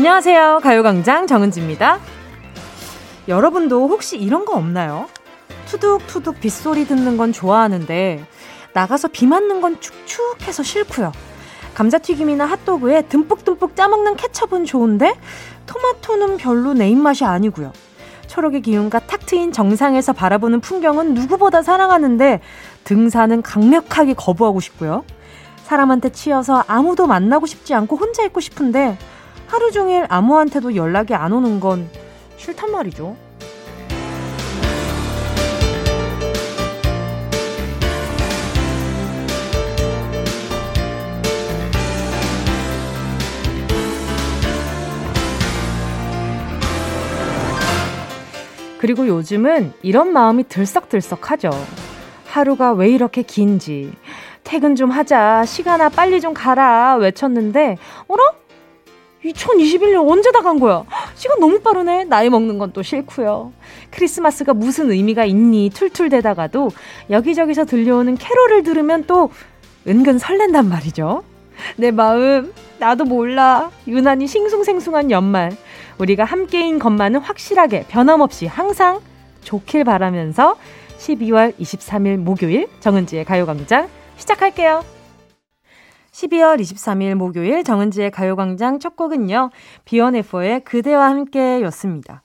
안녕하세요. 가요광장 정은지입니다. 여러분도 혹시 이런 거 없나요? 투둑투둑 빗소리 듣는 건 좋아하는데 나가서 비 맞는 건 축축해서 싫고요. 감자튀김이나 핫도그에 듬뿍듬뿍 짜먹는 케첩은 좋은데 토마토는 별로 내 입맛이 아니고요. 초록의 기운과 탁 트인 정상에서 바라보는 풍경은 누구보다 사랑하는데 등산은 강력하게 거부하고 싶고요. 사람한테 치여서 아무도 만나고 싶지 않고 혼자 있고 싶은데 하루 종일 아무한테도 연락이 안 오는 건 싫단 말이죠. 그리고 요즘은 이런 마음이 들썩들썩하죠. 하루가 왜 이렇게 긴지, 퇴근 좀 하자, 시간아 빨리 좀 가라 외쳤는데, 어라? 2021년 언제 다 간 거야? 시간 너무 빠르네. 나이 먹는 건 또 싫고요. 크리스마스가 무슨 의미가 있니? 툴툴대다가도 여기저기서 들려오는 캐롤을 들으면 또 은근 설렌단 말이죠. 내 마음 나도 몰라. 유난히 싱숭생숭한 연말. 우리가 함께인 것만은 확실하게 변함없이 항상 좋길 바라면서 12월 23일 목요일 정은지의 가요광장 시작할게요. 12월 23일 목요일 정은지의 가요광장 첫 곡은요. 비원에포의 그대와 함께 였습니다.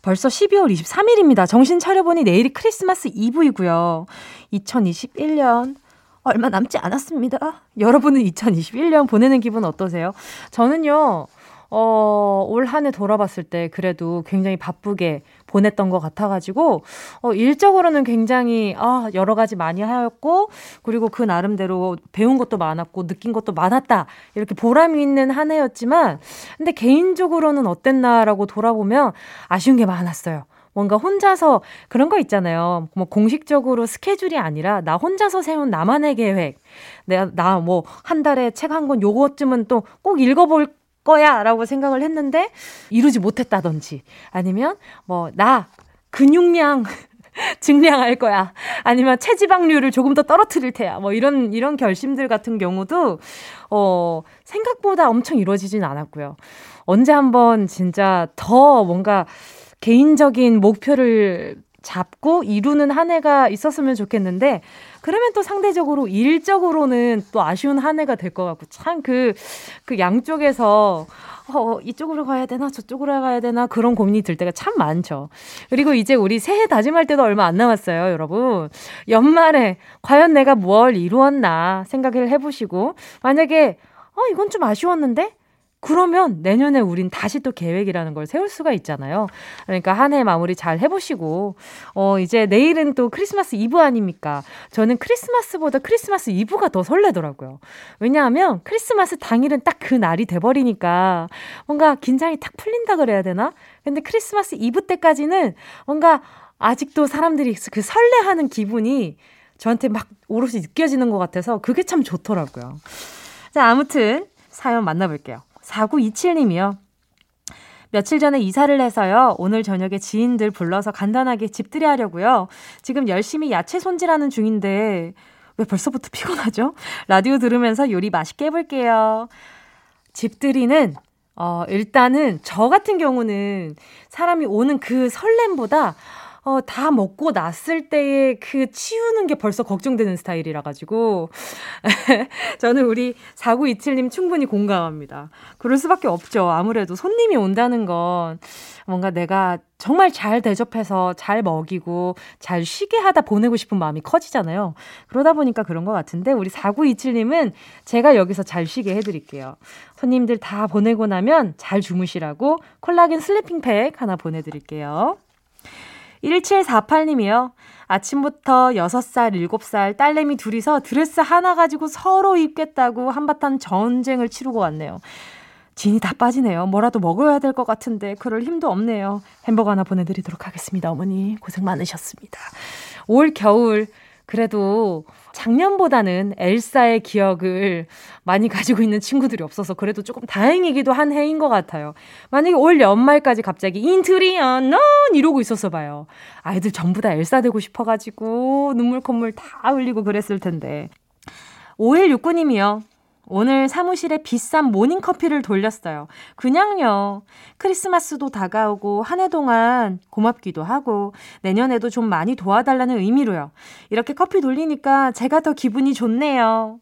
벌써 12월 23일입니다. 정신 차려보니 내일이 크리스마스 이브이고요. 2021년 얼마 남지 않았습니다. 여러분은 2021년 보내는 기분 어떠세요? 저는요, 어, 올 한 해 돌아봤을 때 그래도 굉장히 바쁘게 보냈던 것 같아가지고, 어, 일적으로는 굉장히, 아, 여러 가지 많이 하였고, 그리고 그 나름대로 배운 것도 많았고, 느낀 것도 많았다. 이렇게 보람이 있는 한 해였지만, 근데 개인적으로는 어땠나라고 돌아보면 아쉬운 게 많았어요. 뭔가 혼자서 그런 거 있잖아요. 뭐 공식적으로 스케줄이 아니라 나 혼자서 세운 나만의 계획. 내가 나 뭐 한 달에 책 한 권 요것쯤은 또 꼭 읽어볼 거야 라고 생각을 했는데 이루지 못했다든지 아니면 뭐 나 근육량 증량할 거야. 아니면 체지방률을 조금 더 떨어뜨릴 테야. 뭐 이런 이런 결심들 같은 경우도 어 생각보다 엄청 이루어지진 않았고요. 언제 한번 진짜 더 뭔가 개인적인 목표를 잡고 이루는 한 해가 있었으면 좋겠는데 그러면 또 상대적으로 일적으로는 또 아쉬운 한 해가 될 것 같고 참 그그 그 양쪽에서 어, 이쪽으로 가야 되나 저쪽으로 가야 되나 그런 고민이 들 때가 참 많죠. 그리고 이제 우리 새해 다짐할 때도 얼마 안 남았어요, 여러분. 연말에 과연 내가 뭘 이루었나 생각을 해보시고 만약에 어 이건 좀 아쉬웠는데 그러면 내년에 우린 다시 또 계획이라는 걸 세울 수가 있잖아요. 그러니까 한 해 마무리 잘 해보시고, 어, 이제 내일은 또 크리스마스 이브 아닙니까? 저는 크리스마스보다 크리스마스 이브가 더 설레더라고요. 왜냐하면 크리스마스 당일은 딱 그 날이 돼버리니까 뭔가 긴장이 탁 풀린다 그래야 되나? 근데 크리스마스 이브 때까지는 뭔가 아직도 사람들이 그 설레하는 기분이 저한테 막 오롯이 느껴지는 것 같아서 그게 참 좋더라고요. 자, 아무튼 사연 만나볼게요. 4927님이요. 며칠 전에 이사를 해서요. 오늘 저녁에 지인들 불러서 간단하게 집들이 하려고요. 지금 열심히 야채 손질하는 중인데 왜 벌써부터 피곤하죠? 라디오 들으면서 요리 맛있게 해볼게요. 집들이는 어, 일단은 저 같은 경우는 사람이 오는 그 설렘보다 어, 다 먹고 났을 때의 그 치우는 게 벌써 걱정되는 스타일이라 가지고 저는 우리 4927님 충분히 공감합니다. 그럴 수밖에 없죠. 아무래도 손님이 온다는 건 뭔가 내가 정말 잘 대접해서 잘 먹이고 잘 쉬게 하다 보내고 싶은 마음이 커지잖아요. 그러다 보니까 그런 것 같은데 우리 4927님은 제가 여기서 잘 쉬게 해드릴게요. 손님들 다 보내고 나면 잘 주무시라고 콜라겐 슬리핑 팩 하나 보내드릴게요. 1748님이요. 아침부터 6살, 7살 딸내미 둘이서 드레스 하나 가지고 서로 입겠다고 한바탕 전쟁을 치르고 왔네요. 진이 다 빠지네요. 뭐라도 먹어야 될 것 같은데 그럴 힘도 없네요. 햄버거 하나 보내드리도록 하겠습니다. 어머니 고생 많으셨습니다. 올 겨울 그래도 작년보다는 엘사의 기억을 많이 가지고 있는 친구들이 없어서 그래도 조금 다행이기도 한 해인 것 같아요. 만약에 올 연말까지 갑자기 Into the unknown 이러고 있었어 봐요. 아이들 전부 다 엘사 되고 싶어가지고 눈물 콧물 다 흘리고 그랬을 텐데. 5169님이요. 오늘 사무실에 비싼 모닝커피를 돌렸어요. 그냥요. 크리스마스도 다가오고 한 해 동안 고맙기도 하고 내년에도 좀 많이 도와달라는 의미로요. 이렇게 커피 돌리니까 제가 더 기분이 좋네요.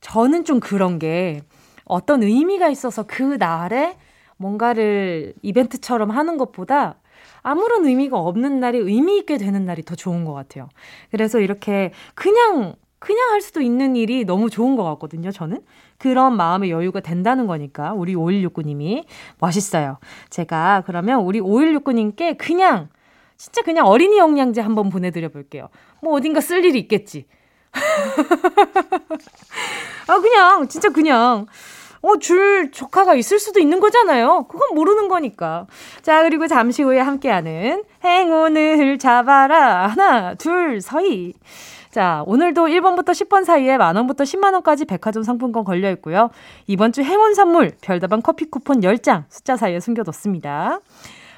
저는 좀 그런 게 어떤 의미가 있어서 그 날에 뭔가를 이벤트처럼 하는 것보다 아무런 의미가 없는 날이 의미 있게 되는 날이 더 좋은 것 같아요. 그래서 이렇게 그냥 그냥 할 수도 있는 일이 너무 좋은 것 같거든요, 저는. 그런 마음의 여유가 된다는 거니까, 우리 5169님이. 멋있어요. 제가 그러면 우리 5169님께 그냥, 진짜 그냥 어린이 영양제 한번 보내드려 볼게요. 뭐 어딘가 쓸 일이 있겠지. 아, 그냥, 진짜 그냥. 어, 줄 조카가 있을 수도 있는 거잖아요. 그건 모르는 거니까. 자, 그리고 잠시 후에 함께하는 행운을 잡아라. 하나, 둘, 서희. 자, 오늘도 1번부터 10번 사이에 만원부터 10만원까지 백화점 상품권 걸려 있고요. 이번 주 행운 선물, 별다방 커피 쿠폰 10장 숫자 사이에 숨겨뒀습니다.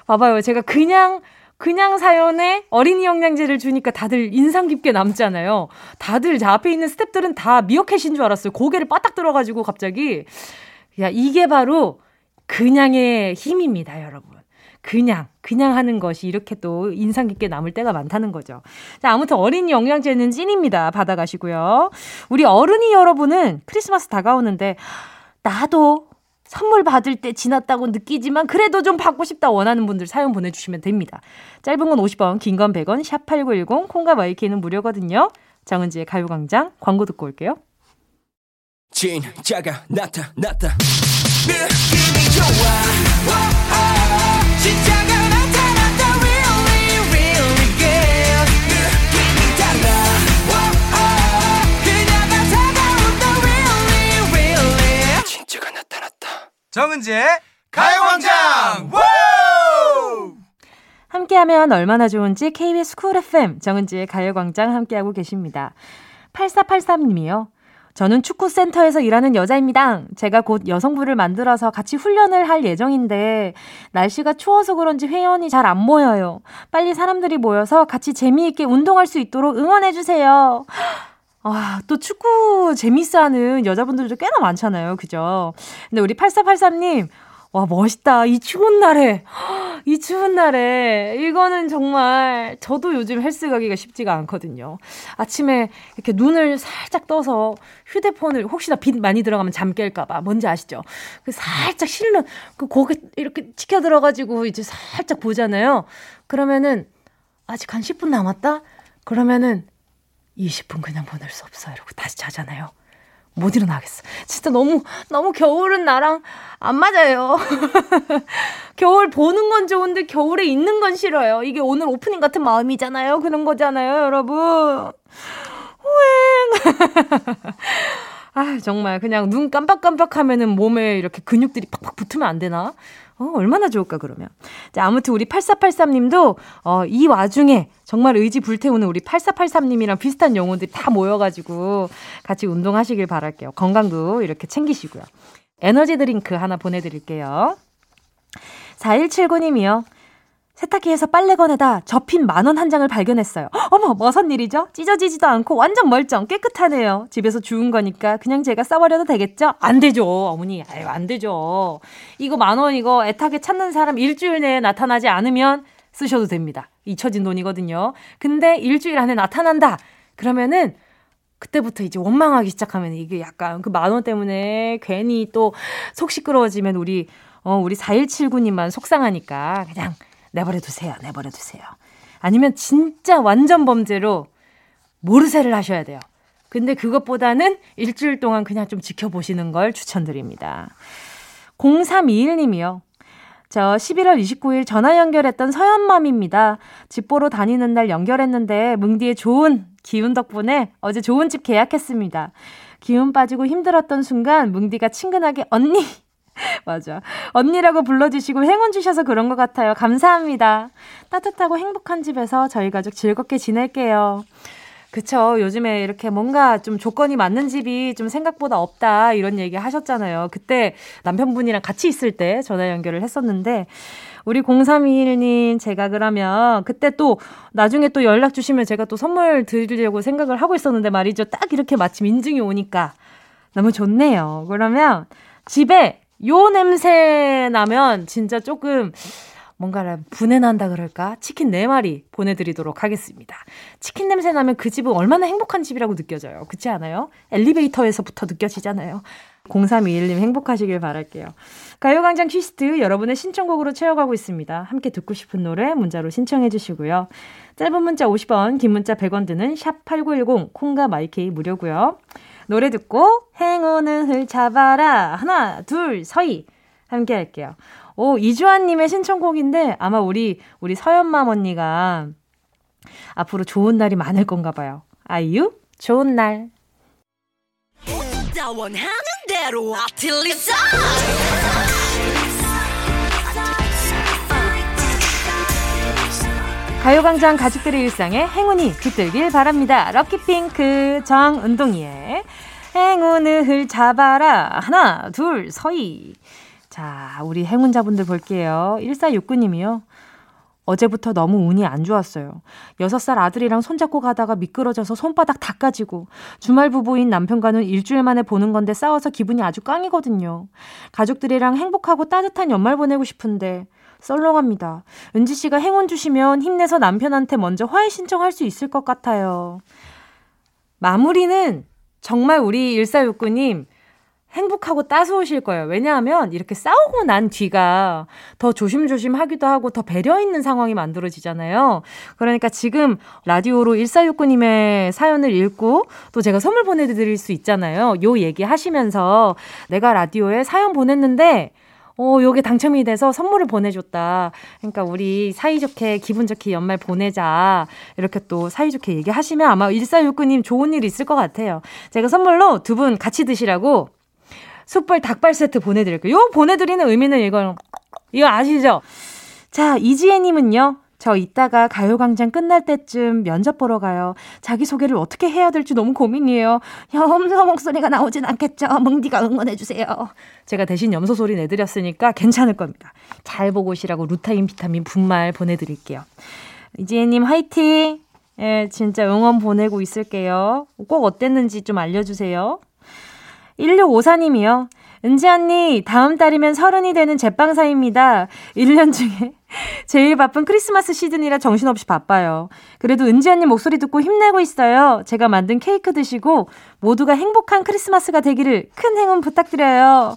봐봐요. 제가 그냥 그냥 사연에 어린이 영양제를 주니까 다들 인상 깊게 남잖아요. 다들 저 앞에 있는 스탭들은 다 미어캣인 줄 알았어요. 고개를 빠딱 들어가지고 갑자기. 야, 이게 바로 그냥의 힘입니다, 여러분. 그냥, 그냥 하는 것이 이렇게 또 인상 깊게 남을 때가 많다는 거죠. 자, 아무튼 어린이 영양제는 찐입니다. 받아가시고요. 우리 어른이 여러분은 크리스마스 다가오는데, 나도 선물 받을 때 지났다고 느끼지만 그래도 좀 받고 싶다 원하는 분들 사연 보내주시면 됩니다. 짧은 건 50원, 긴 건 100원, 샵8910, 콩과 마이케이는 무료거든요. 정은지의 가요광장 광고 듣고 올게요. 진짜가 나타났다. 느낌이 좋아. 진짜가 정은지의 가요광장! 함께하면 얼마나 좋은지 KBS 쿨 FM 정은지의 가요광장 함께하고 계십니다. 8483님이요. 저는 축구센터에서 일하는 여자입니다. 제가 곧 여성부를 만들어서 같이 훈련을 할 예정인데 날씨가 추워서 그런지 회원이 잘 안 모여요. 빨리 사람들이 모여서 같이 재미있게 운동할 수 있도록 응원해 주세요. 아, 또 축구 재밌어 하는 여자분들도 꽤나 많잖아요. 그죠? 근데 우리 8483님, 와, 멋있다. 이 추운 날에, 이 추운 날에, 이거는 정말, 저도 요즘 헬스 가기가 쉽지가 않거든요. 아침에 이렇게 눈을 살짝 떠서 휴대폰을 혹시나 빛 많이 들어가면 잠 깰까봐, 뭔지 아시죠? 그 살짝 실는, 그 고개 이렇게 치켜 들어가지고 이제 살짝 보잖아요. 그러면은, 아직 한 10분 남았다? 그러면은, 20분 그냥 보낼 수 없어. 이러고 다시 자잖아요. 못 일어나겠어. 진짜 너무, 너무 겨울은 나랑 안 맞아요. 겨울 보는 건 좋은데 겨울에 있는 건 싫어요. 이게 오늘 오프닝 같은 마음이잖아요. 그런 거잖아요, 여러분. 후행. 아, 정말 그냥 눈 깜빡깜빡 하면은 몸에 이렇게 근육들이 팍팍 붙으면 안 되나? 어, 얼마나 좋을까, 그러면. 자, 아무튼 우리 8483 님도, 어, 이 와중에 정말 의지 불태우는 우리 8483 님이랑 비슷한 영혼들이 다 모여가지고 같이 운동하시길 바랄게요. 건강도 이렇게 챙기시고요. 에너지 드링크 하나 보내드릴게요. 4179 님이요. 세탁기에서 빨래 꺼내다 접힌 만원 한 장을 발견했어요. 어머, 무슨 일이죠? 찢어지지도 않고 완전 멀쩡, 깨끗하네요. 집에서 주운 거니까 그냥 제가 써버려도 되겠죠? 안 되죠, 어머니. 아유, 안 되죠. 이거 만원 이거 애타게 찾는 사람 일주일 내에 나타나지 않으면 쓰셔도 됩니다. 잊혀진 돈이거든요. 근데 일주일 안에 나타난다. 그러면은 그때부터 이제 원망하기 시작하면 이게 약간 그 만 원 때문에 괜히 또 속 시끄러워지면 우리 어 우리 4179님만 속상하니까 그냥 내버려 두세요. 내버려 두세요. 아니면 진짜 완전 범죄로 모르쇠를 하셔야 돼요. 근데 그것보다는 일주일 동안 그냥 좀 지켜보시는 걸 추천드립니다. 0321님이요. 저 11월 29일 전화 연결했던 서연맘입니다. 집 보러 다니는 날 연결했는데 뭉디의 좋은 기운 덕분에 어제 좋은 집 계약했습니다. 기운 빠지고 힘들었던 순간 뭉디가 친근하게 언니 맞아. 언니라고 불러주시고 행운 주셔서 그런 것 같아요. 감사합니다. 따뜻하고 행복한 집에서 저희 가족 즐겁게 지낼게요. 그쵸. 요즘에 이렇게 뭔가 좀 조건이 맞는 집이 좀 생각보다 없다. 이런 얘기 하셨잖아요. 그때 남편분이랑 같이 있을 때 전화 연결을 했었는데, 우리 0321님, 제가 그러면 그때 또 나중에 또 연락 주시면 제가 또 선물 드리려고 생각을 하고 있었는데 말이죠. 딱 이렇게 마침 인증이 오니까 너무 좋네요. 그러면 집에 요 냄새 나면 진짜 조금 뭔가 분해난다 그럴까? 치킨 4마리 보내드리도록 하겠습니다. 치킨 냄새 나면 그 집은 얼마나 행복한 집이라고 느껴져요. 그렇지 않아요? 엘리베이터에서부터 느껴지잖아요. 0321님 행복하시길 바랄게요. 가요광장 퀴스트 여러분의 신청곡으로 채워가고 있습니다. 함께 듣고 싶은 노래 문자로 신청해 주시고요. 짧은 문자 50원, 긴 문자 100원 드는 샵8910 콩과 마이케이 무료고요. 노래 듣고 행운을 잡아라 하나 둘 서희 함께 할게요. 오, 이주환님의 신청곡인데 아마 우리, 우리 서연맘 언니가 앞으로 좋은 날이 많을 건가 봐요. 아이유, 좋은 날. 가요광장 가족들의 일상에 행운이 깃들길 바랍니다. 럭키핑크 정은동이의 행운을 잡아라. 하나, 둘, 서희. 자, 우리 행운자분들 볼게요. 1469님이요. 어제부터 너무 운이 안 좋았어요. 6살 아들이랑 손잡고 가다가 미끄러져서 손바닥 다 까지고 주말 부부인 남편과는 일주일 만에 보는 건데 싸워서 기분이 아주 깡이거든요. 가족들이랑 행복하고 따뜻한 연말 보내고 싶은데 썰렁합니다. 은지 씨가 행운 주시면 힘내서 남편한테 먼저 화해 신청할 수 있을 것 같아요. 마무리는 정말 우리 1469님 행복하고 따스우실 거예요. 왜냐하면 이렇게 싸우고 난 뒤가 더 조심조심 하기도 하고 더 배려 있는 상황이 만들어지잖아요. 그러니까 지금 라디오로 1469님의 사연을 읽고 또 제가 선물 보내드릴 수 있잖아요. 요 얘기 하시면서 내가 라디오에 사연 보냈는데 어, 요게 당첨이 돼서 선물을 보내줬다. 그러니까 우리 사이좋게, 기분 좋게 연말 보내자. 이렇게 또 사이좋게 얘기하시면 아마 1469님 좋은 일 있을 것 같아요. 제가 선물로 두 분 같이 드시라고 숯불 닭발 세트 보내드릴게요. 요 보내드리는 의미는 이거, 이거 아시죠? 자, 이지혜님은요. 저 이따가 가요광장 끝날 때쯤 면접 보러 가요. 자기소개를 어떻게 해야 될지 너무 고민이에요. 염소 목소리가 나오진 않겠죠? 뭉디가 응원해주세요. 제가 대신 염소 소리 내드렸으니까 괜찮을 겁니다. 잘 보고 오시라고 루타인 비타민 분말 보내드릴게요. 이지혜님 화이팅! 예, 진짜 응원 보내고 있을게요. 꼭 어땠는지 좀 알려주세요. 1654님이요. 은지 언니, 다음 달이면 서른이 되는 제빵사입니다. 1년 중에 제일 바쁜 크리스마스 시즌이라 정신없이 바빠요. 그래도 은지 언니 목소리 듣고 힘내고 있어요. 제가 만든 케이크 드시고 모두가 행복한 크리스마스가 되기를 큰 행운 부탁드려요.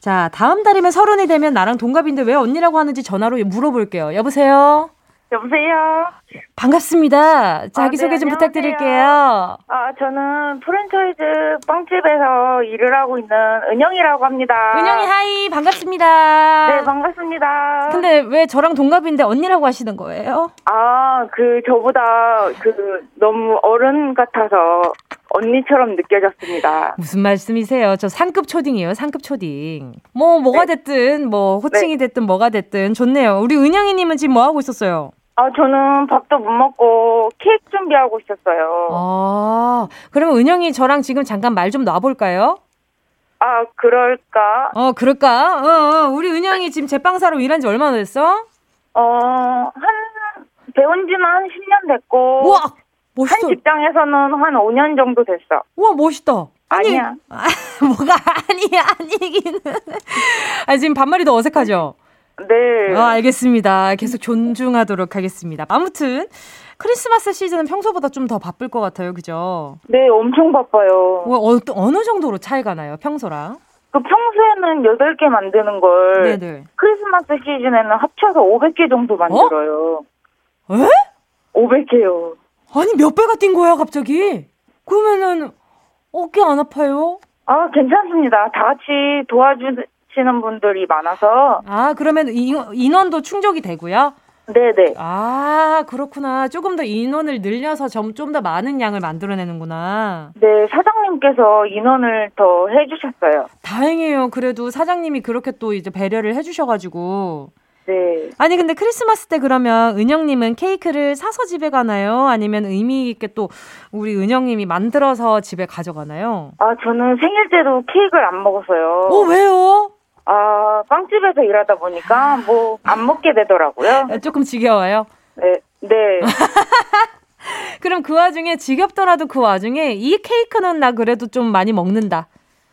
자, 다음 달이면 서른이 되면 나랑 동갑인데 왜 언니라고 하는지 전화로 물어볼게요. 여보세요? 여보세요? 반갑습니다. 자기소개 아, 네, 좀 부탁드릴게요. 아, 저는 프랜차이즈 빵집에서 일을 하고 있는 은영이라고 합니다. 은영이 hi, 반갑습니다. 네, 반갑습니다. 근데 왜 저랑 동갑인데 언니라고 하시는 거예요? 아, 그, 저보다 그, 너무 어른 같아서 언니처럼 느껴졌습니다. 무슨 말씀이세요? 저 상급 초딩이에요, 상급 초딩. 뭐, 뭐가 네. 됐든, 뭐, 호칭이 네. 됐든, 뭐가 됐든, 좋네요. 우리 은영이 님은 지금 뭐 하고 있었어요? 아, 저는 밥도 못 먹고 케이크 준비하고 있었어요. 아, 그러면 은영이 저랑 지금 잠깐 말 좀 놔볼까요? 아, 그럴까? 어, 그럴까? 어, 어, 우리 은영이 지금 제빵사로 일한 지 얼마나 됐어? 어, 한, 배운 지는 한 10년 됐고. 우와! 멋있어. 한 직장에서는 한 5년 정도 됐어. 우와, 멋있다. 아니, 아니야. 아, 뭐가 아니야, 아니기는. 아, 지금 반말이 더 어색하죠? 네. 아, 알겠습니다. 계속 존중하도록 하겠습니다. 아무튼 크리스마스 시즌은 평소보다 좀 더 바쁠 것 같아요, 그죠? 네, 엄청 바빠요. 뭐, 어, 어느 정도로 차이가 나요, 평소랑? 그 평소에는 8개 만드는 걸 네네. 크리스마스 시즌에는 합쳐서 500개 정도 만들어요. 어? 에? 500개요. 아니, 몇 배가 뛴 거야, 갑자기? 그러면은 어깨 안 아파요? 아, 괜찮습니다. 다 같이 도와주, 하시는 분들이 많아서. 아, 그러면 인원도 충족이 되고요? 네네. 아, 그렇구나. 조금 더 인원을 늘려서 좀 더 많은 양을 만들어내는구나. 네, 사장님께서 인원을 더 해주셨어요. 다행이에요. 그래도 사장님이 그렇게 또 이제 배려를 해주셔가지고. 네. 아니, 근데 크리스마스 때 그러면 은영님은 케이크를 사서 집에 가나요? 아니면 의미 있게 또 우리 은영님이 만들어서 집에 가져가나요? 아, 저는 생일 때도 케이크를 안 먹었어요. 어, 왜요? 아, 빵집에서 일하다 보니까 뭐 안 먹게 되더라고요. 아, 조금 지겨워요? 네. 네. 그럼 그 와중에 지겹더라도 그 와중에 이 케이크는 나 그래도 좀 많이 먹는다.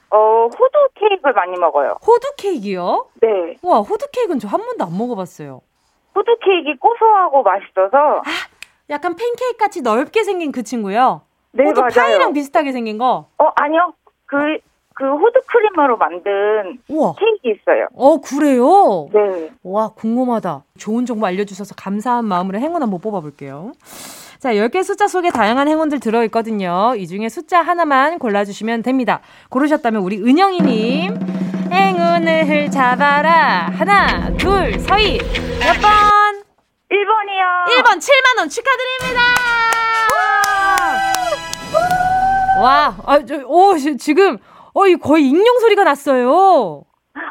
어, 호두 케이크를 많이 먹어요. 호두 케이크요? 네. 와, 호두 케이크는 저 한 번도 안 먹어봤어요. 호두 케이크 고소하고 맛있어서. 아, 약간 팬케이크 같이 넓게 생긴 그 친구요? 네, 호두 맞아요. 파이랑 비슷하게 생긴 거? 어, 아니요. 그, 그 호두 크림으로 만든 우와. 케이크 있어요. 어, 그래요? 네. 와, 궁금하다. 좋은 정보 알려주셔서 감사한 마음으로 행운 한번 뽑아볼게요. 자, 10개 숫자 속에 다양한 행운들 들어있거든요. 이 중에 숫자 하나만 골라주시면 됩니다. 고르셨다면 우리 은영이님, 행운을 잡아라. 하나, 둘, 서희. 몇 번? 1번이요. 1번 7만원 축하드립니다! 와, 아, 저, 오, 지금, 어, 이 거의 익룡 소리가 났어요.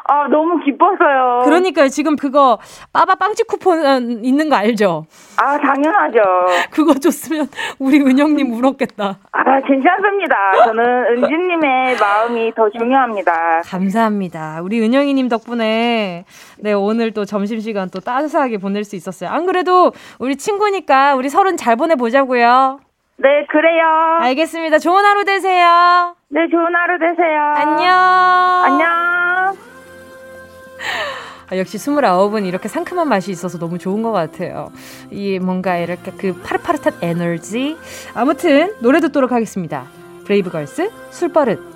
아, 너무 기뻐서요. 그러니까요. 지금 그거 빠바 빵집 쿠폰 있는 거 알죠? 아, 당연하죠. 그거 줬으면 우리 은영님 울었겠다. 아, 괜찮습니다. 저는 은지님의 마음이 더 중요합니다. 감사합니다. 우리 은영이님 덕분에 네, 오늘 또 점심 시간 또 따뜻하게 보낼 수 있었어요. 안 그래도 우리 친구니까 우리 서른 잘 보내보자고요. 네, 그래요. 알겠습니다. 좋은 하루 되세요. 네, 좋은 하루 되세요. 안녕. 안녕. 아, 역시 29은 이렇게 상큼한 맛이 있어서 너무 좋은 것 같아요. 이 뭔가 이렇게 그 파릇파릇한 에너지. 아무튼 노래 듣도록 하겠습니다. 브레이브걸스 술버릇.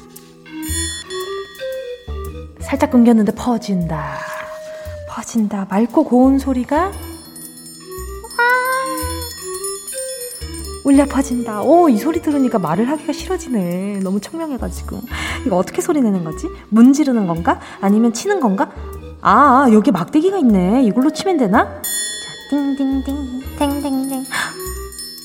살짝 끊겼는데 퍼진다. 퍼진다. 맑고 고운 소리가 와 울려 퍼진다. 오, 이 소리 들으니까 말을 하기가 싫어지네. 너무 청명해가지고. 이거 어떻게 소리 내는 거지? 문 지르는 건가? 아니면 치는 건가? 아, 여기 막대기가 있네. 이걸로 치면 되나? 자, 띵띵띵, 땡땡땡.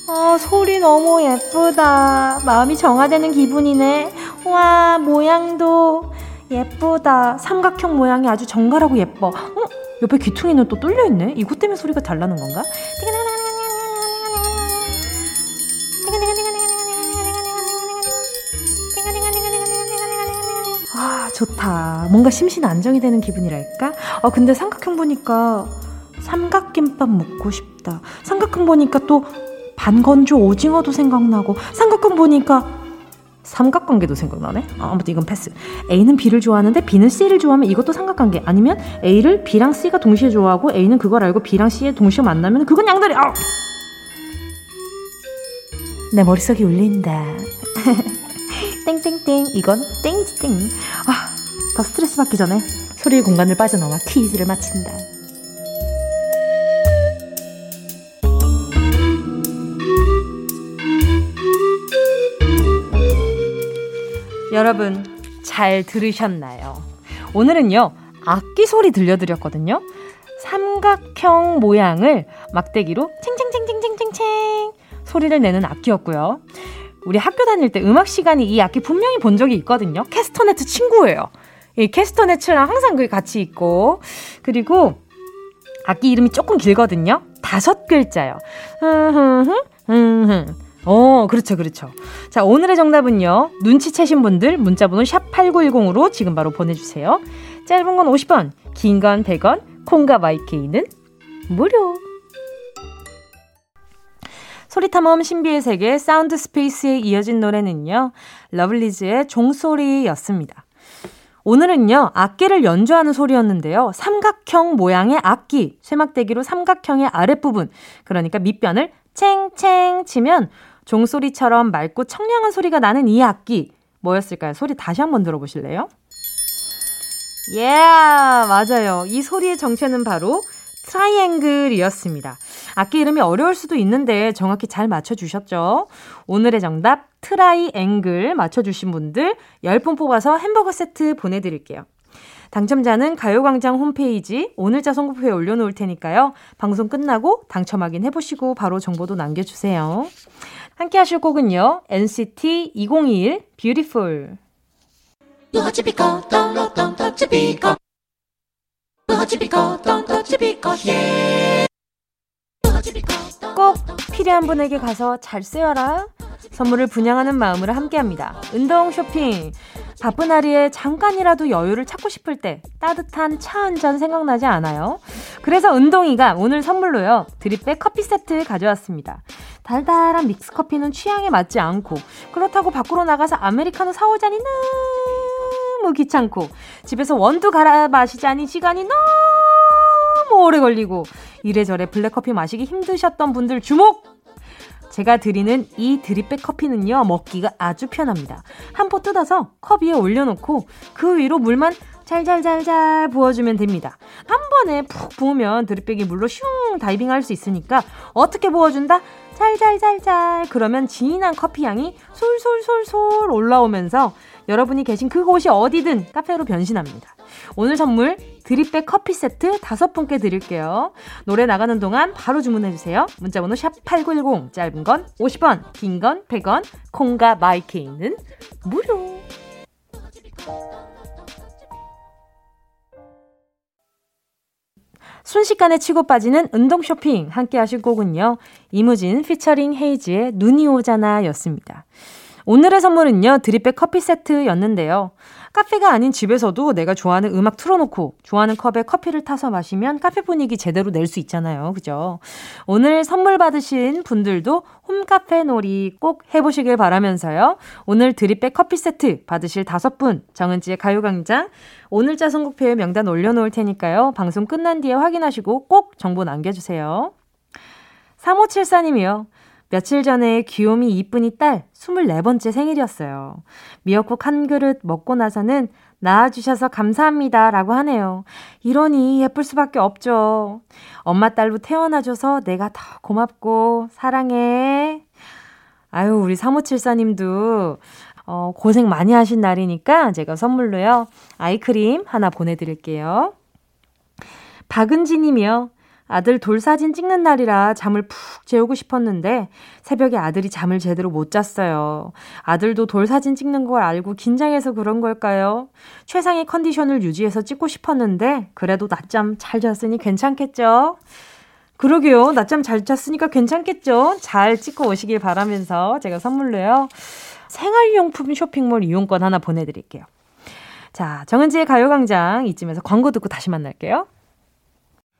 아, 소리 너무 예쁘다. 마음이 정화되는 기분이네. 와, 모양도 예쁘다. 삼각형 모양이 아주 정갈하고 예뻐. 어? 옆에 귀퉁이는 또 뚫려있네? 이것 때문에 소리가 달라는 건가? 아, 좋다. 뭔가 심신 안정이 되는 기분이랄까? 어, 근데 삼각형 보니까 삼각김밥 먹고 싶다. 삼각형 보니까 또 반건조 오징어도 생각나고, 삼각형 보니까 삼각관계도 생각나네? 아, 아무튼 이건 패스. A는 B를 좋아하는데 B는 C를 좋아하면 이것도 삼각관계. 아니면 A를 B랑 C가 동시에 좋아하고 A는 그걸 알고 B랑 C에 동시에 만나면 그건 양다리. 아! 내 머릿속이 울린다. 땡땡땡. 이건 땡이지 땡. 아, 더 스트레스 받기 전에 소리의 공간을 빠져나와 퀴즈를 마친다. 여러분 잘 들으셨나요? 오늘은요 악기 소리 들려드렸거든요. 삼각형 모양을 막대기로 챙챙챙챙챙챙챙 소리를 내는 악기였고요. 우리 학교 다닐 때 음악 시간이 이 악기 분명히 본 적이 있거든요. 캐스터네트 친구예요. 이 캐스터네츠랑 항상 그 같이 있고 그리고 악기 이름이 조금 길거든요. 다섯 글자요. 어, 그렇죠, 그렇죠. 자, 오늘의 정답은요. 눈치채신 분들 문자번호 샵 8910으로 지금 바로 보내주세요. 짧은 건 50원, 긴 건 100원, 콩과 마이케이는 무료. 소리탐험 신비의 세계 Sound Space에 이어진 노래는요. 러블리즈의 종소리였습니다. 오늘은요, 악기를 연주하는 소리였는데요. 삼각형 모양의 악기, 쇠막대기로 삼각형의 아랫부분, 그러니까 밑변을 챙챙 치면 종소리처럼 맑고 청량한 소리가 나는 이 악기, 뭐였을까요? 소리 다시 한번 들어보실래요? 예, yeah, 맞아요. 이 소리의 정체는 바로 트라이앵글이었습니다. 악기 이름이 어려울 수도 있는데 정확히 잘 맞춰주셨죠? 오늘의 정답 트라이앵글 맞춰주신 분들 10분 뽑아서 햄버거 세트 보내드릴게요. 당첨자는 가요광장 홈페이지 오늘자 선곡표에 올려놓을 테니까요. 방송 끝나고 당첨 확인해보시고 바로 정보도 남겨주세요. 함께 하실 곡은요. NCT 2021 Beautiful 꼭 필요한 분에게 가서 잘 쓰여라. 선물을 분양하는 마음으로 함께합니다. 운동 쇼핑. 바쁜 하루에 잠깐이라도 여유를 찾고 싶을 때 따뜻한 차 한 잔 생각나지 않아요? 그래서 운동이가 오늘 선물로요. 드립백 커피 세트 가져왔습니다. 달달한 믹스 커피는 취향에 맞지 않고 그렇다고 밖으로 나가서 아메리카노 사오자니 너무 귀찮고 집에서 원두 갈아 마시자니 시간이 너무 오래 걸리고 이래저래 블랙커피 마시기 힘드셨던 분들 주목! 제가 드리는 이 드립백 커피는요, 먹기가 아주 편합니다. 한 포 뜯어서 컵 위에 올려놓고 그 위로 물만 잘잘잘잘 부어주면 됩니다. 한 번에 푹 부으면 드립백이 물로 슝 다이빙 할 수 있으니까 어떻게 부어준다? 잘잘잘잘 그러면 진한 커피 향이 솔솔솔솔 올라오면서 여러분이 계신 그곳이 어디든 카페로 변신합니다. 오늘 선물 드립백 커피 세트 다섯 분께 드릴게요. 노래 나가는 동안 바로 주문해주세요. 문자번호 샵8910 짧은 건 50원 긴 건 100원 콩과 마이케이는 무료 순식간에 치고 빠지는 운동 쇼핑 함께 하실 곡은요. 이무진 피처링 헤이즈의 눈이 오잖아 였습니다. 오늘의 선물은요, 드립백 커피 세트였는데요. 카페가 아닌 집에서도 내가 좋아하는 음악 틀어놓고 좋아하는 컵에 커피를 타서 마시면 카페 분위기 제대로 낼 수 있잖아요. 그죠? 오늘 선물 받으신 분들도 홈카페 놀이 꼭 해보시길 바라면서요. 오늘 드립백 커피 세트 받으실 다섯 분 정은지의 가요광장 오늘자 선곡표에 명단 올려놓을 테니까요. 방송 끝난 뒤에 확인하시고 꼭 정보 남겨주세요. 3574님이요. 며칠 전에 귀요미 이쁜이 딸 24번째 생일이었어요. 미역국 한 그릇 먹고 나서는 낳아주셔서 감사합니다 라고 하네요. 이러니 예쁠 수밖에 없죠. 엄마 딸로 태어나줘서 내가 더 고맙고 사랑해. 아유, 우리 3574님도 어, 고생 많이 하신 날이니까 제가 선물로요. 아이크림 하나 보내드릴게요. 박은지 님이요. 아들 돌 사진 찍는 날이라 잠을 푹 재우고 싶었는데 새벽에 아들이 잠을 제대로 못 잤어요. 아들도 돌 사진 찍는 걸 알고 긴장해서 그런 걸까요? 최상의 컨디션을 유지해서 찍고 싶었는데 그래도 낮잠 잘 잤으니 괜찮겠죠? 그러게요. 낮잠 잘 잤으니까 괜찮겠죠? 잘 찍고 오시길 바라면서 제가 선물로요. 생활용품 쇼핑몰 이용권 하나 보내드릴게요. 자, 정은지의 가요광장 이쯤에서 광고 듣고 다시 만날게요.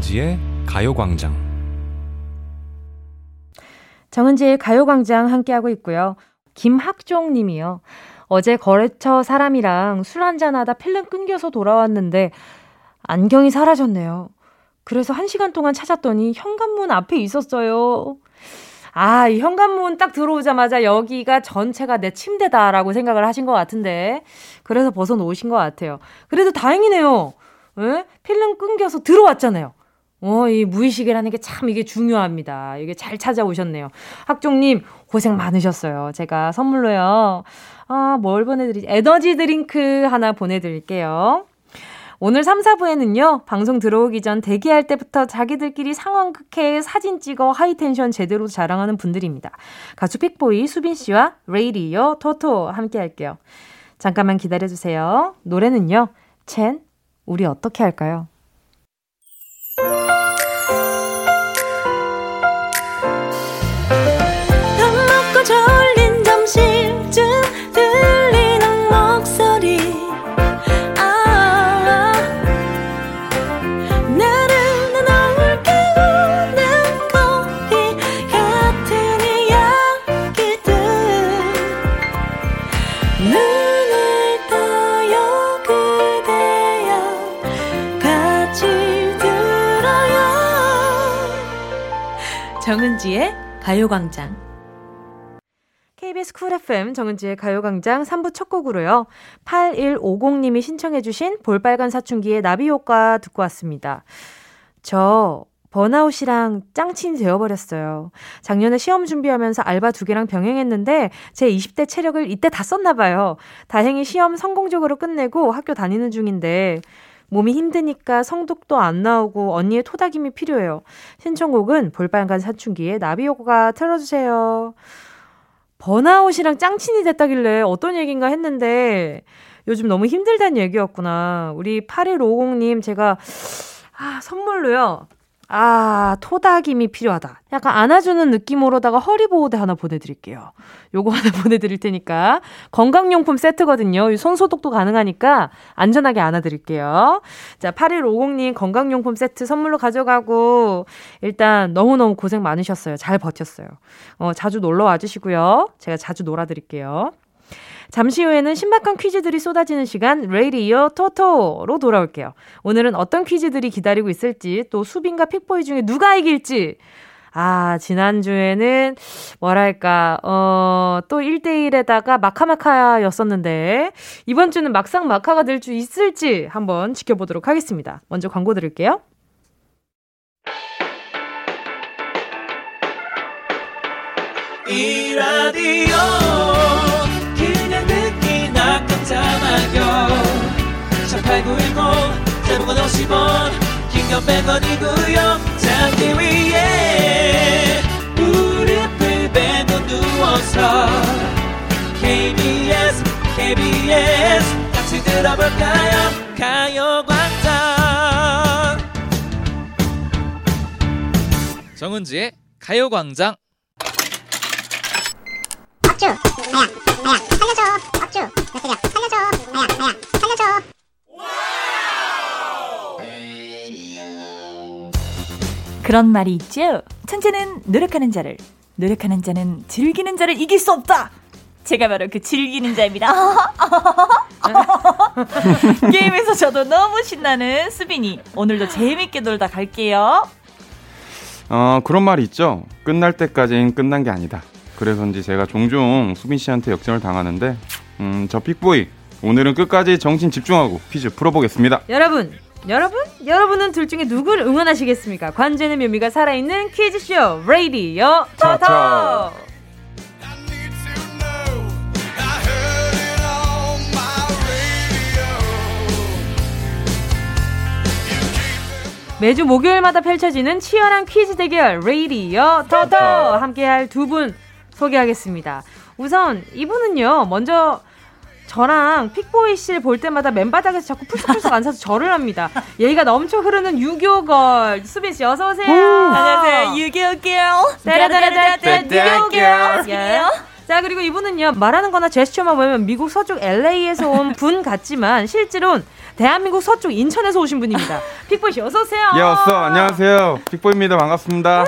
정은지의 가요광장 정은지의 가요광장 함께하고 있고요. 김학종 님이요. 어제 거래처 사람이랑 술 한잔하다 필름 끊겨서 돌아왔는데 안경이 사라졌네요. 그래서 한 시간 동안 찾았더니 현관문 앞에 있었어요. 아, 이 현관문 딱 들어오자마자 여기가 전체가 내 침대다라고 생각을 하신 것 같은데, 그래서 벗어놓으신 것 같아요. 그래도 다행이네요. 에? 필름 끊겨서 들어왔잖아요. 어, 이 무의식이라는 게 참 이게 중요합니다. 이게 잘 찾아오셨네요. 학종님, 고생 많으셨어요. 제가 선물로요. 아, 뭘 보내드리지? 에너지 드링크 하나 보내드릴게요. 오늘 3, 4부에는요, 방송 들어오기 전 대기할 때부터 자기들끼리 상황극에 사진 찍어 high tension 제대로 자랑하는 분들입니다. 가수 픽보이 수빈 씨와 레이디어 토토 함께 할게요. 잠깐만 기다려주세요. 노래는요, 첸, 우리 어떻게 할까요? 정은지의 가요광장. KBS 쿨 FM 정은지의 가요광장 3부 첫 곡으로요. 8150님이 신청해주신 볼빨간 사춘기의 나비효과 듣고 왔습니다. 저 burnout이랑 짱친이 되어버렸어요. 작년에 시험 준비하면서 알바 두 개랑 병행했는데 제 20대 체력을 이때 다 썼나봐요. 다행히 시험 성공적으로 끝내고 학교 다니는 중인데 몸이 힘드니까 성적도 안 나오고 언니의 토닥임이 필요해요. 신청곡은 볼빨간 사춘기의 나비효과 틀어주세요. 번아웃이랑 짱친이 됐다길래 어떤 얘기인가 했는데 요즘 너무 힘들다는 얘기였구나. 우리 8150님 제가 아, 선물로요. 아, 토닥임이 필요하다. 약간 안아주는 느낌으로다가 허리보호대 하나 보내드릴게요. 요거 하나 보내드릴 테니까. 건강용품 세트거든요. 손소독도 가능하니까 안전하게 안아드릴게요. 자, 8150님 건강용품 세트 선물로 가져가고, 일단 너무너무 고생 많으셨어요. 잘 버텼어요. 어, 자주 놀러 와주시고요. 제가 자주 놀아드릴게요. 잠시 후에는 신박한 퀴즈들이 쏟아지는 시간 레이디어 토토로 돌아올게요. 오늘은 어떤 퀴즈들이 기다리고 있을지 또 수빈과 픽보이 중에 누가 이길지 아, 지난주에는, 뭐랄까, 어, 또 1대1에다가 마카마카였었는데, 이번 주는 막상 마카가 될수 있을지 한번 지켜보도록 하겠습니다. 먼저 광고 드릴게요. 이 라디오 깜짝마요 18910 대목원 50원 긴건 100원이고요 잠기 위에 무릎을 베고 누워서 KBS KBS 같이 들어볼까요? 가요광장. 정은지의 가요광장. 박주 아야 아야 살려줘. 박주 몇 대냐 살려줘 아야 아야 살려줘 그런 말이 있죠 천재는 노력하는 자를 노력하는 자는 즐기는 자를 이길 수 없다 제가 바로 그 즐기는 자입니다. 게임에서 저도 너무 신나는 수빈이. 오늘도 재밌게 놀다 갈게요. 어, 그런 말이 있죠. 끝날 때까지는 끝난 게 아니다. 그래서인지 제가 종종 수빈 씨한테 역전을 당하는데 음, 저 픽보이 오늘은 끝까지 정신 집중하고 퀴즈 풀어보겠습니다. 여러분, 여러분, 여러분은 둘 중에 누구를 응원하시겠습니까? 관제는 묘미가 살아있는 퀴즈쇼 레이디어 터터. 매주 목요일마다 펼쳐지는 치열한 퀴즈 대결 레이디어 터터 함께할 두 분 소개하겠습니다. 우선 이분은요 먼저 저랑 픽보이 씨를 볼 때마다 맨바닥에서 자꾸 풀썩풀썩 앉아서 절을 합니다. 예의가 넘쳐 흐르는 유교걸 수빈 씨 어서 오세요. 안녕하세요 유교걸. 따라따라따라 유교걸. 예. 자 그리고 이분은요 말하는 거나 제스처만 보면 미국 서쪽 LA에서 온 분 같지만 실제로는 대한민국 서쪽 인천에서 오신 분입니다. 픽보이 씨 어서 오세요. 예 어서 안녕하세요 픽보입니다 반갑습니다.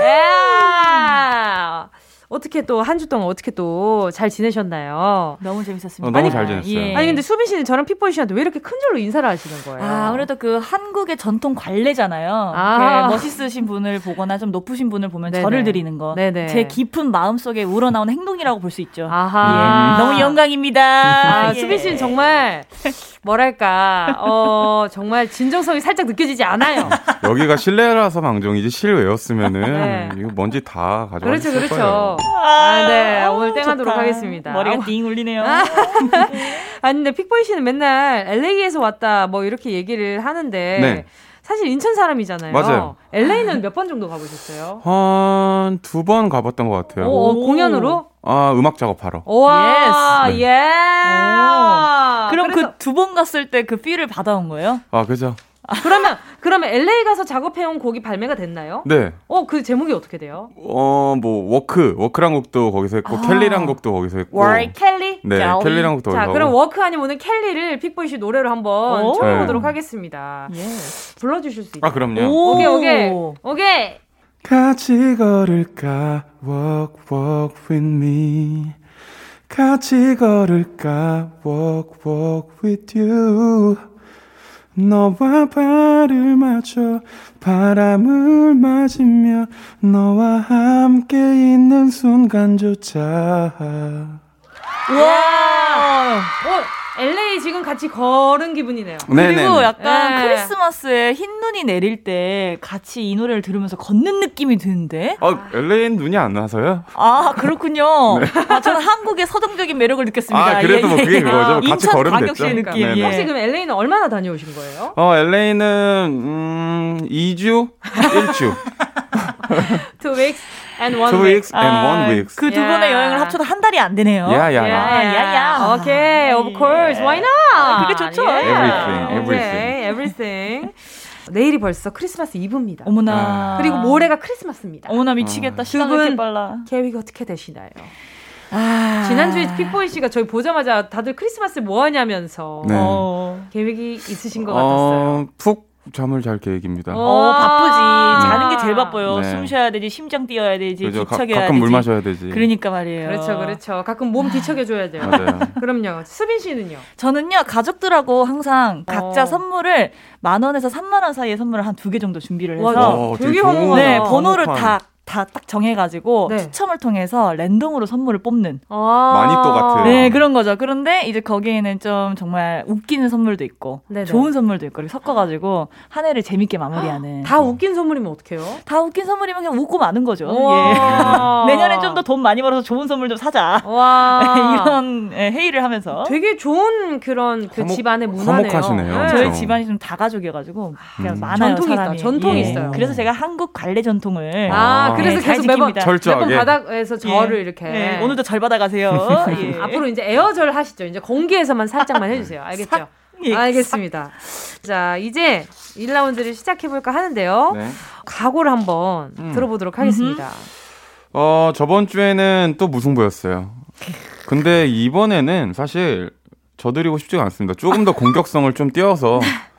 예. 어떻게 또 한 주 동안 어떻게 또 잘 지내셨나요? 너무 재밌었습니다. 어, 너무 잘 지냈어요. 예. 아니 근데 수빈 씨는 저랑 픽보이 씨한테 왜 이렇게 큰 줄로 인사를 하시는 거예요? 아, 아무래도 그 한국의 전통 관례잖아요. 아. 멋있으신 분을 보거나 좀 높으신 분을 보면 네네. 절을 드리는 거. 네네. 제 깊은 마음 속에 우러나온 행동이라고 볼 수 있죠. 아하. 예. 너무 영광입니다. 아, 예. 수빈 씨는 정말 뭐랄까, 어, 정말 진정성이 살짝 느껴지지 않아요. 여기가 실내라서 방송이지 실외였으면은 네. 이거 먼지 다 가져갈 그렇죠, 그렇죠. 거예요. 아, 네. 오늘 땡하도록 하겠습니다. 머리가 띵 울리네요. 아니, 근데 픽보이 씨는 맨날 LA에서 왔다, 뭐 이렇게 얘기를 하는데. 네. 사실 인천 사람이잖아요. 맞아요. LA는 몇 번 정도 가보셨어요? 한 두 번 가봤던 것 같아요. 오, 어, 공연으로? 아, 음악 작업하러. 와, 예. 네. 그럼 그 두 번 갔을 때 그 필을 받아온 거예요? 아, 그죠. 그러면 그러면 LA 가서 작업해온 곡이 발매가 됐나요? 네. 어, 그 제목이 어떻게 돼요? 어, 뭐 워크, 워크란 곡도 거기서 했고 아. 켈리란 곡도 거기서 했고. 워 켈리? 네, 자, 켈리란 곡도 자, 그럼 Walk 아니면 오늘 켈리를 픽보이 씨 노래로 한번 쳐보도록 네. 하겠습니다. 예. 불러주실 수 있어요? 아, 그럼요. 오케이, 오케이, 오케이. 같이 걸을까 walk walk with me 같이 걸을까 walk walk with you 너와 발을 맞춰 바람을 맞으며 너와 함께 있는 순간조차 와! 어, LA 지금 같이 걸은 기분이네요. 네네네. 그리고 약간 네. 크리스마스에 흰 눈이 내릴 때 같이 이 노래를 들으면서 걷는 느낌이 드는데. 어, LA는 눈이 안 와서요? 아 그렇군요. 네. 아, 저는 한국의 서정적인 매력을 느꼈습니다. 아 그래도 뭐 예, 뭐 그게 그거죠. 아, 같이 걸으면 됐죠. 느낌. 네, 네. 혹시 그럼 LA는 얼마나 다녀오신 거예요? 어 LA는 음 2주, 1주. Two weeks. and one Two weeks and 아, one week. 그두 yeah. 분의 여행을 합쳐도 한 달이 안 되네요. 야야야. 야야야. 오케이, of course, why not? 그게 좋죠. Yeah. Everything, everything. Okay, everything. 내일이 벌써 크리스마스 이브입니다. 어머나. 아. 그리고 모레가 크리스마스입니다. 어머나 미치겠다. 아. 시간 왜 이렇게 빨라. 계획이 어떻게 되시나요? 아. 지난주에 픽보이 씨가 저희 보자마자 다들 크리스마스 뭐 하냐면서 네. 어. 계획이 있으신 것 같았어요. 어, 푹 잠을 잘 계획입니다. 어, 바쁘지. 자는 게 제일 바빠요. 네. 숨 쉬어야 되지, 심장 뛰어야 되지, 그렇죠. 뒤척여야 가끔 되지. 물 마셔야 되지. 그러니까 말이에요. 그렇죠, 그렇죠. 가끔 몸 뒤척여 줘야 돼요. 맞아요. 그럼요. 수빈 씨는요? 저는요, 가족들하고 항상 각자 어. 선물을 만 원에서 3만 원 사이의 선물을 한 두 개 정도 준비를 해서 와, 되게 좋은 네, 번호를 다 다 딱 정해가지고 네. 추첨을 통해서 랜덤으로 선물을 뽑는 아~ 마니또 같은 네 그런 거죠. 그런데 이제 거기에는 좀 정말 웃기는 선물도 있고 네네. 좋은 선물도 있고 이렇게 섞어가지고 한 해를 재밌게 마무리하는. 다 웃긴 선물이면 어떡해요? 다 웃긴 선물이면 그냥 웃고 마는 거죠. 예. 내년에 좀더 돈 많이 벌어서 좋은 선물 좀 사자. 이런 예, 회의를 하면서. 되게 좋은 그런 그 화목, 집안의 문화네요. 화목하시네요. 네. 저희 집안이 좀 다가족이어가지고 그냥 음. 많아요 전통이 사람이. 있다. 전통이 예. 있어요. 그래서 제가 한국 관례 전통을 아, 그래서 네, 계속 매번 철저하게 매번 바닥에서 절을 예. 이렇게 네, 오늘도 절 받아가세요. 예. 앞으로 이제 에어절 하시죠. 이제 공기에서만 살짝만 해주세요. 알겠죠? 예. 알겠습니다. 자 이제 1라운드를 시작해볼까 하는데요. 네. 각오를 한번 음. 들어보도록 하겠습니다. 어 저번 주에는 또 무승부였어요. 근데 이번에는 사실 져드리고 싶지가 않습니다. 조금 더 공격성을 좀 띄워서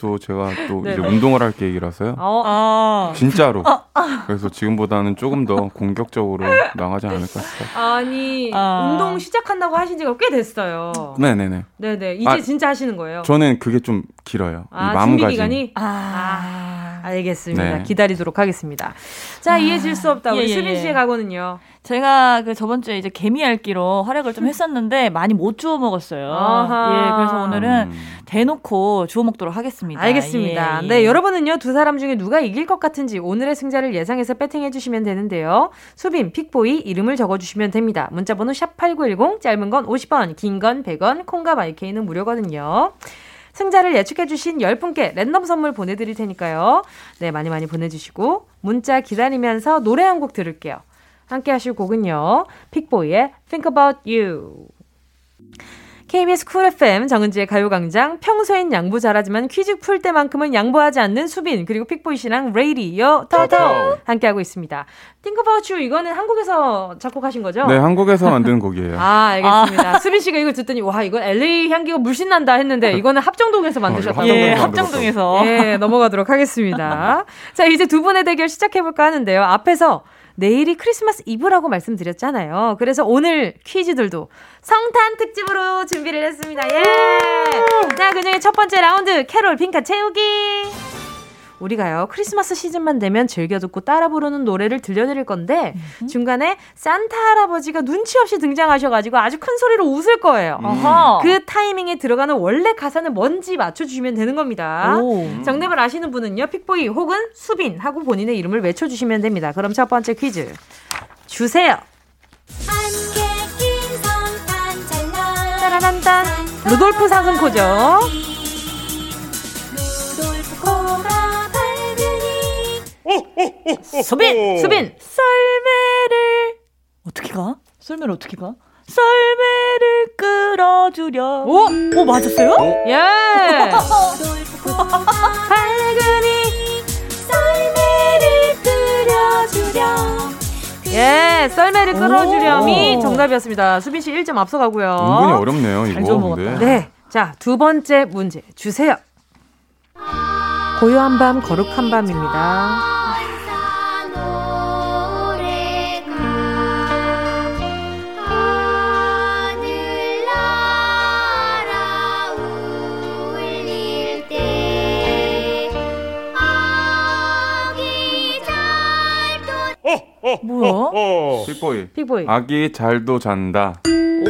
또 제가 또 이제 운동을 할 계획이라서요. 어. 아. 진짜로. 어, 아. 그래서 지금보다는 조금 더 공격적으로 나가지 않을까 싶어요. 아니, 아. 운동 시작한다고 하신 지가 꽤 됐어요. 네네네. 네네. 이제 아, 진짜 하시는 거예요? 저는 그게 좀 길어요. 아, 준비 기간이? 아, 알겠습니다. 네. 기다리도록 하겠습니다. 자, 이해질 수 없다. 우리 예, 예, 수빈 씨의 예. 각오는요? 제가 그 저번 주에 이제 개미알기로 활약을 좀 했었는데 많이 못 주워 먹었어요. 아하. 예, 그래서 오늘은 음. 대놓고 주워 먹도록 하겠습니다. 알겠습니다. 예, 예. 네, 여러분은요 두 사람 중에 누가 이길 것 같은지 오늘의 승자를 예상해서 배팅해 주시면 되는데요. 수빈, 픽보이 이름을 적어주시면 됩니다. 문자번호 샵 #8910 짧은 건 50원, 긴 건 100원, 콩과 마이케이는 무료거든요. 승자를 예측해주신 10분께 랜덤 선물 보내드릴 테니까요. 네, 많이 많이 보내주시고, 문자 기다리면서 노래 한 곡 들을게요. 함께 하실 곡은요. 픽보이의 Think About You. KBS 쿨 FM 정은지의 가요광장 평소엔 양보 잘하지만 퀴즈 풀 때만큼은 양보하지 않는 수빈 그리고 픽보이 씨랑 레이디요 터터 함께하고 있습니다. Think About You 이거는 한국에서 작곡하신 거죠? 네 한국에서 만든 곡이에요. 아 알겠습니다. 아. 수빈 씨가 이걸 듣더니 와 이건 LA 향기가 물씬 난다 했는데 이거는 합정동에서 만드셨다고. 예, 합정동에서. 예 넘어가도록 하겠습니다. 자 이제 두 분의 대결 시작해볼까 하는데요. 앞에서 내일이 크리스마스 이브라고 말씀드렸잖아요. 그래서 오늘 퀴즈들도 성탄 특집으로 준비를 했습니다. 예! 자, 그 중에 첫 번째 라운드, 캐롤 빈칸 채우기! 우리가요 크리스마스 시즌만 되면 즐겨 듣고 따라 부르는 노래를 들려드릴 건데 음. 중간에 산타 할아버지가 눈치 없이 등장하셔가지고 아주 큰 소리로 웃을 거예요. 음. 그 타이밍에 들어가는 원래 가사는 뭔지 맞춰주시면 되는 겁니다. 오. 정답을 아시는 분은요 픽보이 혹은 수빈 하고 본인의 이름을 외쳐주시면 됩니다. 그럼 첫 번째 퀴즈 주세요. 따라란단 루돌프 상은코죠. 수빈, 수빈. 썰매를 어떻게 가? 썰매를 어떻게 가? 썰매를 끌어주려. 오, 오 맞았어요? 오? 예. 밝은이 썰매를 끌어주려. 예, 썰매를 끌어주렴이 정답이었습니다. 수빈 씨 1점 앞서가고요. 은근히 어렵네요, 이거. 근데. 네. 자, 두 번째 문제 주세요. 고요한 밤, 거룩한 밤입니다. 뭐야? 픽보이. 픽보이. 아기 잘도 잔다.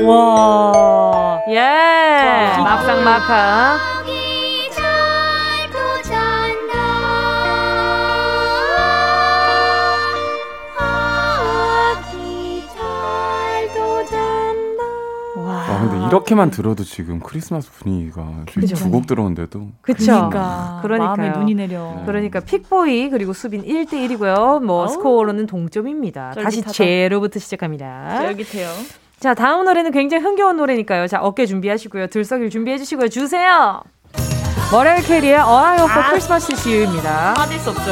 와. 예. 막상 막하. 근데 이렇게만 들어도 지금 크리스마스 분위기가 두 곡 들어오는데도. 그쵸. 그러니까. 그러니까. 마음에 눈이 내려. 네. 그러니까 픽보이 그리고 수빈 1대 1이고요. 뭐 아우. 스코어로는 동점입니다. 쫄깃하다. 다시 제로부터 시작합니다. 쫄깃해요. 자, 다음 노래는 굉장히 흥겨운 노래니까요. 자, 어깨 준비하시고요. 들썩일 준비해 주시고요. 주세요. 머라이어 캐리의 All I Want for Christmas is You입니다. 빠질 수 없죠.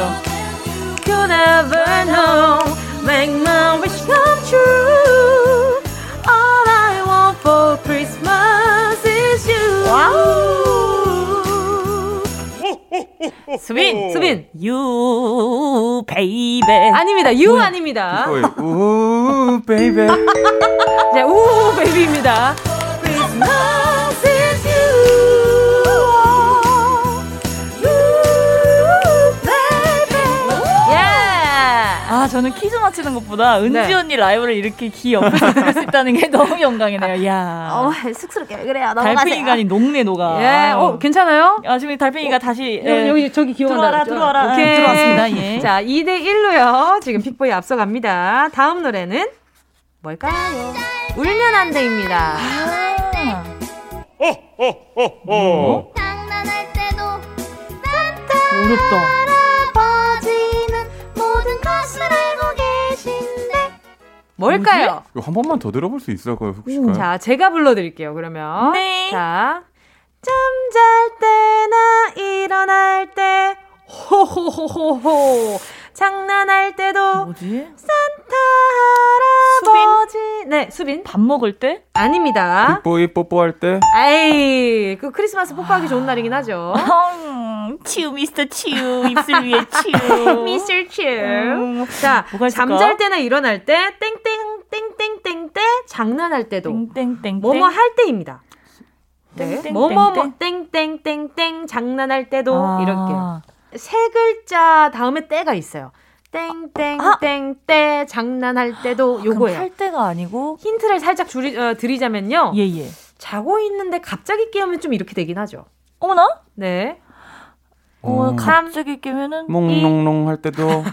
You could ever know, make my wish come true. For Christmas is you. 와우. 수빈, 수빈. You, baby. 아닙니다. You 뭐야? 아닙니다. Ooh, baby. 자, Ooh, baby입니다. Christmas is 아, 저는 퀴즈 맞히는 것보다 은지 네. 언니 라이브를 이렇게 귀 옆에서 들을 수 있다는 게 너무 영광이네요. 야 어, 쑥스럽게 왜 그래요? 달팽이관이 녹네 녹아. 예, 어, 괜찮아요? 아, 지금 달팽이가 어, 다시 예. 여기 저기 기어간다. 들어와라, 들어와라. 오케이. 들어왔습니다. 예. 자, 2대 1로요. 지금 픽보이 앞서갑니다. 다음 노래는 뭘까요? 울면 안 돼입니다. 아. 어, 어, 어, 어. 장난할 때도 어렵다. 뭘까요? 한 번만 더 들어볼 수 있을까요, 혹시? 자, 제가 불러드릴게요, 그러면. 네. 자, 잠잘 때나 일어날 때, 호호호호호. 장난할 때도. 뭐지? 산타 할아버지. 수빈? 네, 수빈. 밥 먹을 때? 아닙니다. 픽보이 뽀뽀할 때? 에이, 그 크리스마스 뽀뽀하기 아... 좋은 날이긴 하죠. Chu, Mr. Chu, 입술 위에 Chu. Mr. Chu. 음, 자, 잠잘 때나 일어날 때, 땡땡, 땡땡땡 때, 장난할 때도. 땡땡땡. 뭐뭐 할 때입니다. 네. 뭐뭐뭐, 땡땡땡땡, 장난할 때도, 아. 이렇게. 세 글자 다음에 때가 있어요. 땡땡땡 때 장난할 때도 아, 요거예요. 할 때가 아니고 힌트를 살짝 줄이, 어, 드리자면요. 예예. 예. 자고 있는데 갑자기 깨우면 좀 이렇게 되긴 하죠. 어머나? 네. 어, 갑자기 깨면은 몽롱롱 할 때도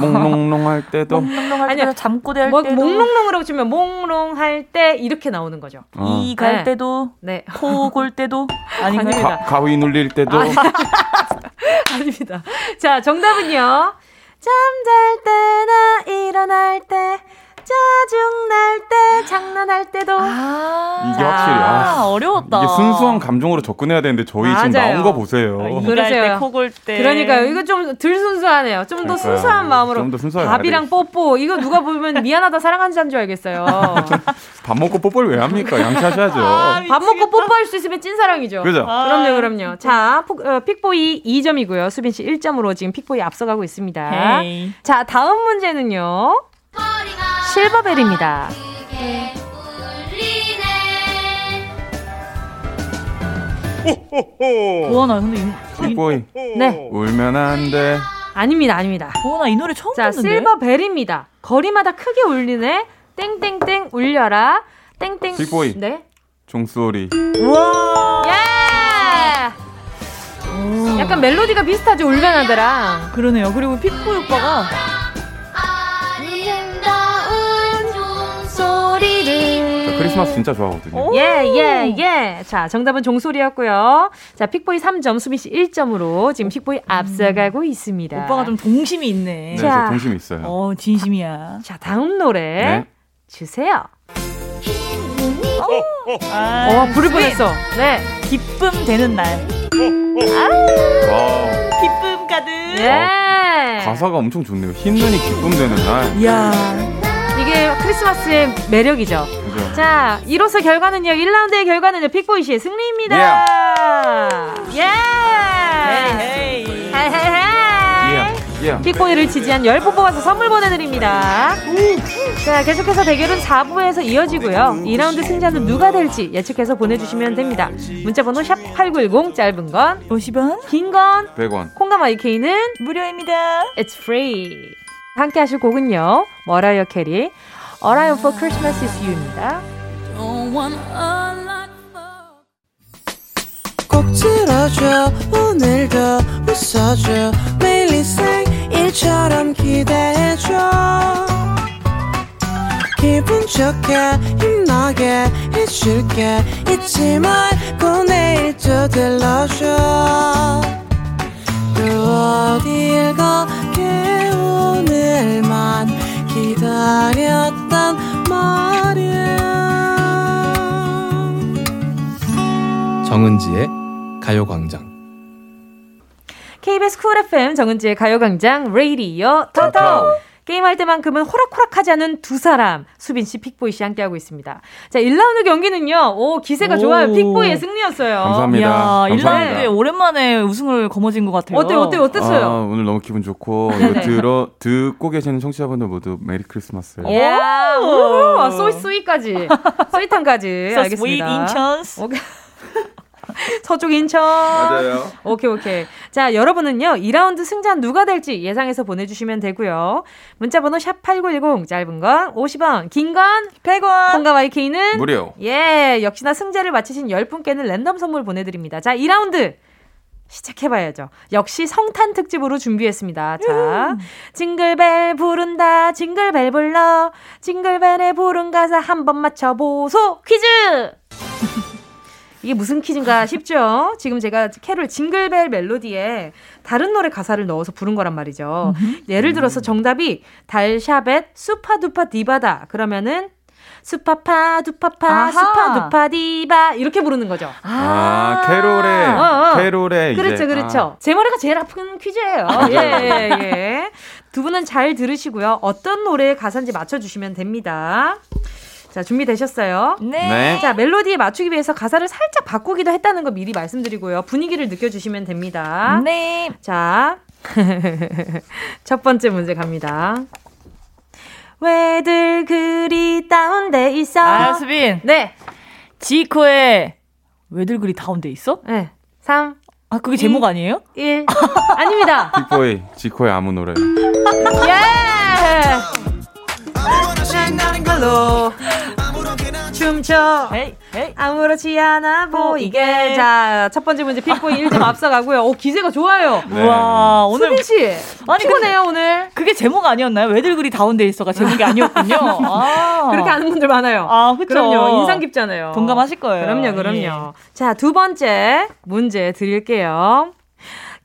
몽롱롱 할 때도 몽롱롱 할 때도 잠꼬대 할 뭐, 때도 몽롱롱으로 치면 몽롱 할 때 이렇게 나오는 거죠. 어. 이갈 네. 때도 네. 코골 때도 아닙니다. 가, 가위 눌릴 때도 아, 아닙니다. 자, 정답은요. 잠잘 때나 일어날 때 짜증날 때, 장난할 때도. 아, 이게 확실히, 아, 어려웠다. 이게 순수한 감정으로 접근해야 되는데 저희 맞아요. 지금 나온 거 보세요. 아, 그러세요. 코골 때. 그러니까요. 이거 좀 덜 순수하네요. 좀 더 순수한 마음으로. 좀더 순수하게. 밥이랑 뽀뽀. 이거 누가 보면 미안하다, 사랑한다는 줄 알겠어요. 밥 먹고 뽀뽀를 왜 합니까? 양치하셔야죠. 아, 밥 먹고 뽀뽀할 수 있으면 찐사랑이죠. 그죠? 아. 그럼요, 그럼요. 자, 어, 픽보이 2점이고요. 수빈 씨 1점으로 지금 픽보이 앞서가고 있습니다. 헤이. 자, 다음 문제는요. 실버벨입니다. 보아나 근데 이, 보이 네 울면 안 돼. 아닙니다, 아닙니다. 보아나 이 노래 처음 자, 듣는데. 실버벨입니다. 거리마다 크게 울리네. 땡땡땡 울려라. 땡땡. 빅보이. 네. 종소리. 우와. 예. 약간 멜로디가 비슷하죠 울면하더랑. 그러네요. 그리고 픽보이 오빠가 크리스마스 진짜 좋아하거든요. 예, 예, 예. 자, 정답은 종소리였고요. 자, 픽보이 3점, 수빈 씨 1점으로 지금 픽보이 앞서가고 있습니다. 오빠가 좀 동심이 있네. 네, 자, 동심 있어요. 어, 진심이야. 자, 다음 노래 네. 주세요. 아, 어, 부를 뻔했어. 네. 기쁨 되는 날. 와. 기쁨 가득. 예. 가사가 엄청 좋네요. 흰 눈이 기쁨 되는 날. 이야. 이게 크리스마스의 매력이죠. 그죠. 자, 이로써 결과는요. 1라운드의 결과는요. 픽보이 씨의 승리입니다. 예. 헤이. Yeah. 픽보이를 지지한 10분 뽑아서 선물 보내드립니다. 자, 계속해서 대결은 4부에서 이어지고요. 2라운드 승자는 누가 될지 예측해서 보내주시면 됩니다. 문자번호 샵8910 짧은 건 50원, 긴 건 100원, 콩감 IK는 무료입니다. It's free. 함께 하실 곡은요. 머라이어 캐리 All I Want for Christmas is You입니다. 꼭 들어줘 오늘도 웃어줘. 매일 일처럼 기대해줘. 기분 좋게 힘나게 해줄게. 잊지 말고 내일 또 들러줘. 또 어딜 가게 오늘만 기다렸단 말이야. 정은지의 가요광장. KBS 쿨 FM 정은지의 가요광장 레이디어 토토 게임할 때만큼은 호락호락하지 않은 두 사람 수빈 씨, 픽보이 씨 함께하고 있습니다. 자, 1라운드 경기는요. 오, 기세가 오. 좋아요. 픽보이의 승리였어요. 감사합니다. 야, 1라운드에 오랜만에 우승을 거머쥔 것 같아요. 어때요? 어때요? 어땠어요? 아, 오늘 너무 기분 좋고 이거 들어 듣고 계시는 청취자분들 모두 메리 크리스마스. 야, 오, 소이 소이까지. 소이탄까지. 알겠습니다. 인천스. 서쪽 인천. 맞아요. 오케이, 오케이. 자, 여러분은요, 2라운드 승자 누가 될지 예상해서 보내주시면 되고요. 문자번호 샵8910, 짧은 건 50원, 긴 건 100원. 콩과 my K는 무료. 예, 역시나 승자를 맞히신 10분께는 랜덤 선물 보내드립니다. 자, 2라운드. 시작해봐야죠. 역시 성탄 특집으로 준비했습니다. 자, 음. 징글벨 부른다, 징글벨 불러, 징글벨의 부른 가사 한 번 맞춰보소 퀴즈! 이게 무슨 퀴즈인가 싶죠? 지금 제가 캐롤 징글벨 멜로디에 다른 노래 가사를 넣어서 부른 거란 말이죠. 예를 들어서 정답이 달샤벳 수파두파 디바다. 그러면은 수파파 두파파 아하. 수파두파 디바 이렇게 부르는 거죠. 아, 아 캐롤의 어, 어. 캐롤의 그렇죠, 그렇죠. 아. 제 머리가 제일 아픈 퀴즈예요. 예, 예, 예. 두 분은 잘 들으시고요. 어떤 노래의 가사인지 맞춰주시면 됩니다. 자, 준비되셨어요? 네. 네. 자, 멜로디에 맞추기 위해서 가사를 살짝 바꾸기도 했다는 거 미리 말씀드리고요. 분위기를 느껴주시면 됩니다. 네. 자, 첫 번째 문제 갑니다. 왜들 그리 다운돼 있어? 아, 수빈. 네. 지코의 왜들 그리 다운돼 있어? 네. 3. 아, 그게 2, 제목 아니에요? 1. 아닙니다. 빅보이, 지코의 아무 노래. 예! 신나는 걸로 춤춰. 헤이, 헤이. 아무렇지 않아 보이게. 자 첫 번째 문제 픽보이 1점 앞서가고요. 오 기세가 좋아요. 네. 와 오늘 수빈 씨 아니 피곤해요 그, 오늘? 그게 제목 아니었나요? 왜들 그리 다운돼 있어가 제목이 아니었군요. 아. 그렇게 아는 분들 많아요. 아 그쵸. 그럼요. 인상 깊잖아요. 동감하실 거예요. 그럼요 그럼요. 예. 자 두 번째 문제 드릴게요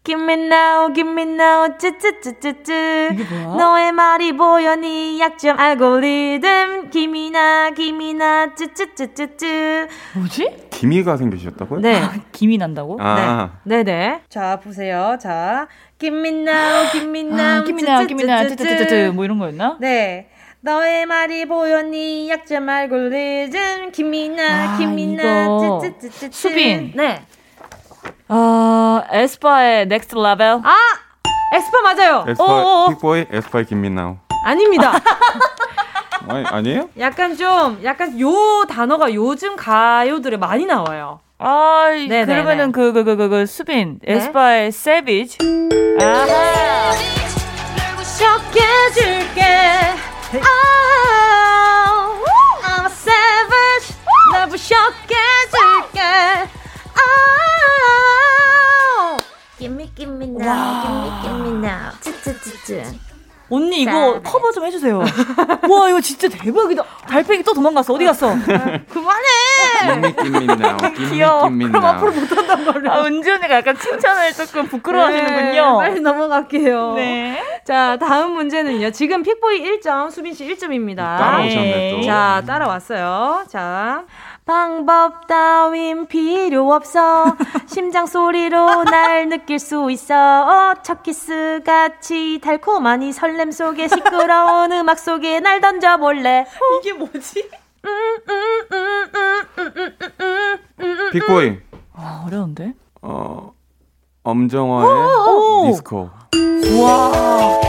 Give me now, give me now, 쯔쯔쯔쯔쯔. 너의 말이 보여 네 약점 알고리즘. 김이나, 김이나, 쯔쯔쯔쯔쯔. 뭐지? 기미가 생기셨다고요? 네. 아, 김이 난다고? 아. 네. 네네. 자, 보세요. 자. Give me now, give me now, 아, give me now, give me now, 쯔쯔쯔쯔. 뭐 이런 거였나? 네. 너의 말이 네 약점 알고리즘. 김이나, 아, 김이나, 쯔쯔쯔쯔. 수빈. 네. 어, 에스파의 Next Level. 아! 에스파 맞아요. 에스파 픽보이 에스파의 get me now. 아닙니다. 아니, 아니에요? 약간 좀 약간 요 단어가 요즘 가요들에 많이 나와요. 아, 네네네. 그러면은 그 그 그 그 그, 수빈 네? 에스파의 Savage. 아하. 쇼해줄게. Oh, I'm a savage. 날 부셔해줄 me, now, give me, give me now. 쯔쯔쯔쯔. 언니 이거 커버 좀 해주세요. 와 이거 진짜 대박이다. 달팽이 또 도망갔어. 어디 갔어? 그만해. 귀여워. 그럼 앞으로 못한단 말이야. 아, 은지 언니가 약간 칭찬을 조금 부끄러워하시는군요. 네, 빨리 넘어갈게요. 네. 자 다음 문제는요. 지금 픽보이 1점, 수빈 씨 1점입니다. 따라오셨네 또. 자 따라왔어요. 자. 방법 따윈 필요 없어. 심장 소리로 날 느낄 수 있어. 첫 키스 같이 달콤하니 설렘 속에 시끄러운 음악 속에 날 던져볼래. 이게 뭐지? 픽보이. 아, 어려운데? 어, 엄정화의 디스코. 와.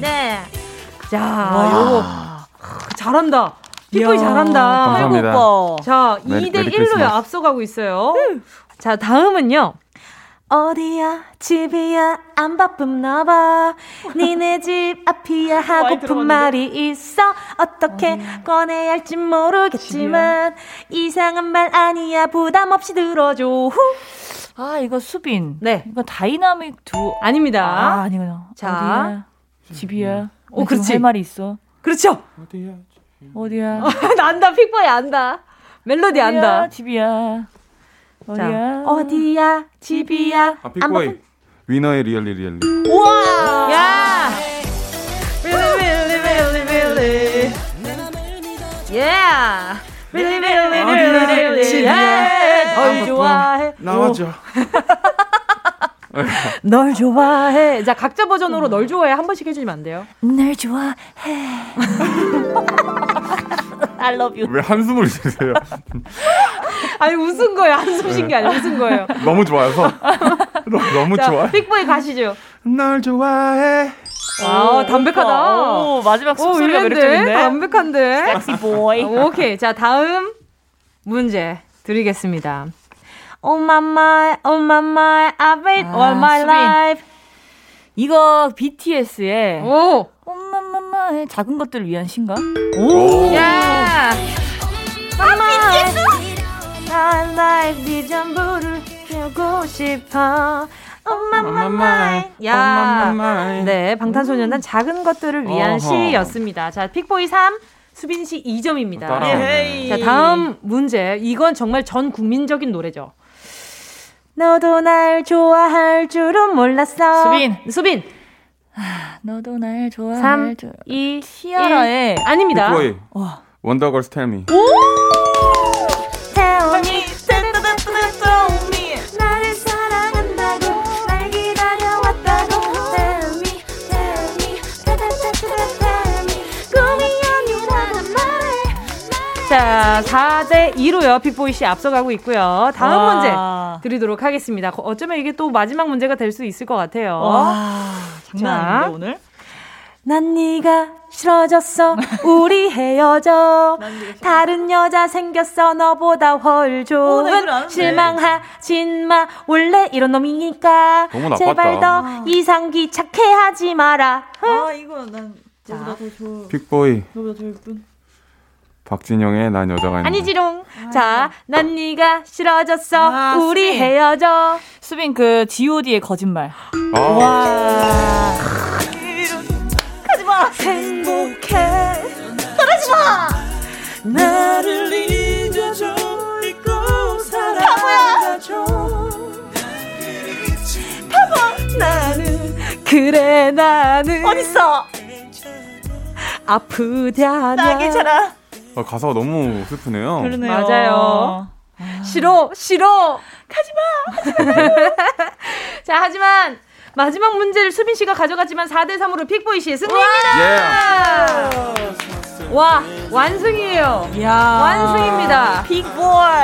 네. 자, 요거 잘한다. 픽보이 잘한다. 감사합니다. 자, 메리- 2대 메리 1로 크리스마스. 앞서가고 있어요. 자, 다음은요. 어디야 집이야 안 바쁨 나와 봐 니네 집 앞이야 하고픈 말이 있어 어떻게 꺼내야 할지 모르겠지만 이상한 말 아니야 부담 없이 들어줘 후. 아 이거 수빈. 네 이거 다이나믹 듀오 아닙니다 아 아니구나. 자. 어디야? 집이야. 오, 나 지금 그렇지. 할 말이 있어. 그렇죠 어디야? 어디야? 안다 픽보이 안다 멜로디 안다 어디야? 집이야. 자, 어디야? 어디야 집이야 아, 픽보이. 위너의 Really Really. 우와! 야! Really, really, really, really. Yeah! Really. Yeah! 널 좋아해. 나와줘. 널 좋아해. 자, 각자 버전으로 널 좋아해 한 번씩 해주시면 안 돼요? 날 좋아해. I love you. 왜 한숨을 쉬세요? 아니, 웃은 거예요. 한숨 쉰게 아니라 웃은 거예요. 너무 좋아서. 너무 자, 좋아. 빅보이 가시죠. 널 좋아해. 아, 담백하다. 오, 마지막 숨소리가? 매력적인데. 담백한데? 섹시 보이. 오케이. 자, 다음 문제 드리겠습니다. Oh my my, oh my my, I've wait 아, all my 수빈. life. 이거 BTS의 오! 엄마마마의 작은 것들을 위한 신가? 오. 야! 아, BTS! My life 네 전부를 배우고 싶어. My. 야. 엄마마마이. 네, 방탄소년단 작은 것들을 위한 어허. 시였습니다. 자, 픽보이 3, 수빈 씨 2점입니다. 따라오네. 자, 다음 문제. 이건 정말 전 국민적인 노래죠. 너도 날 좋아할 줄은 몰랐어. 수빈. 수빈. 너도 날 좋아할 3, 줄. 2, 티아라의 1. 아닙니다. 빅보이. 와. 원더걸스 텔미. Tell 자, 4대 2로요. 빅보이 씨 앞서가고 있고요. 다음 와. 문제 드리도록 하겠습니다. 거- 어쩌면 이게 또 마지막 문제가 될 수 있을 것 같아요. 와. 장난 자. 아닌데 오늘? 난 네가 싫어졌어 우리 헤어져 다른 여자 생겼어 너보다 훨 어, 좋은 아는데. 실망하진 마 원래 이런 놈이니까. 제발 더 이상 귀찮게 하지 마라 아 이거 난 너보다 더 좋아. 빅보이. 박진영의 난 여자가 있는. 아니지롱 자난 네가 싫어졌어 아, 우리 수빈. 헤어져 수빈 그 G.O.D의 거짓말. 아, 와. 가지 마. 행복해 떠나지 마 나를 잊어줘 잊고 살아가줘 바보 나는 그래 나는 어딨어? 아프다냐 나 괜찮아. 아, 가사가 너무 슬프네요. 그러네요. 맞아요. 싫어 싫어 가지마 자 하지만 마지막 문제를 수빈 씨가 가져갔지만 4대 3으로 픽보이 씨의 승리입니다 와 완승이에요 야. 완승입니다. 픽보이.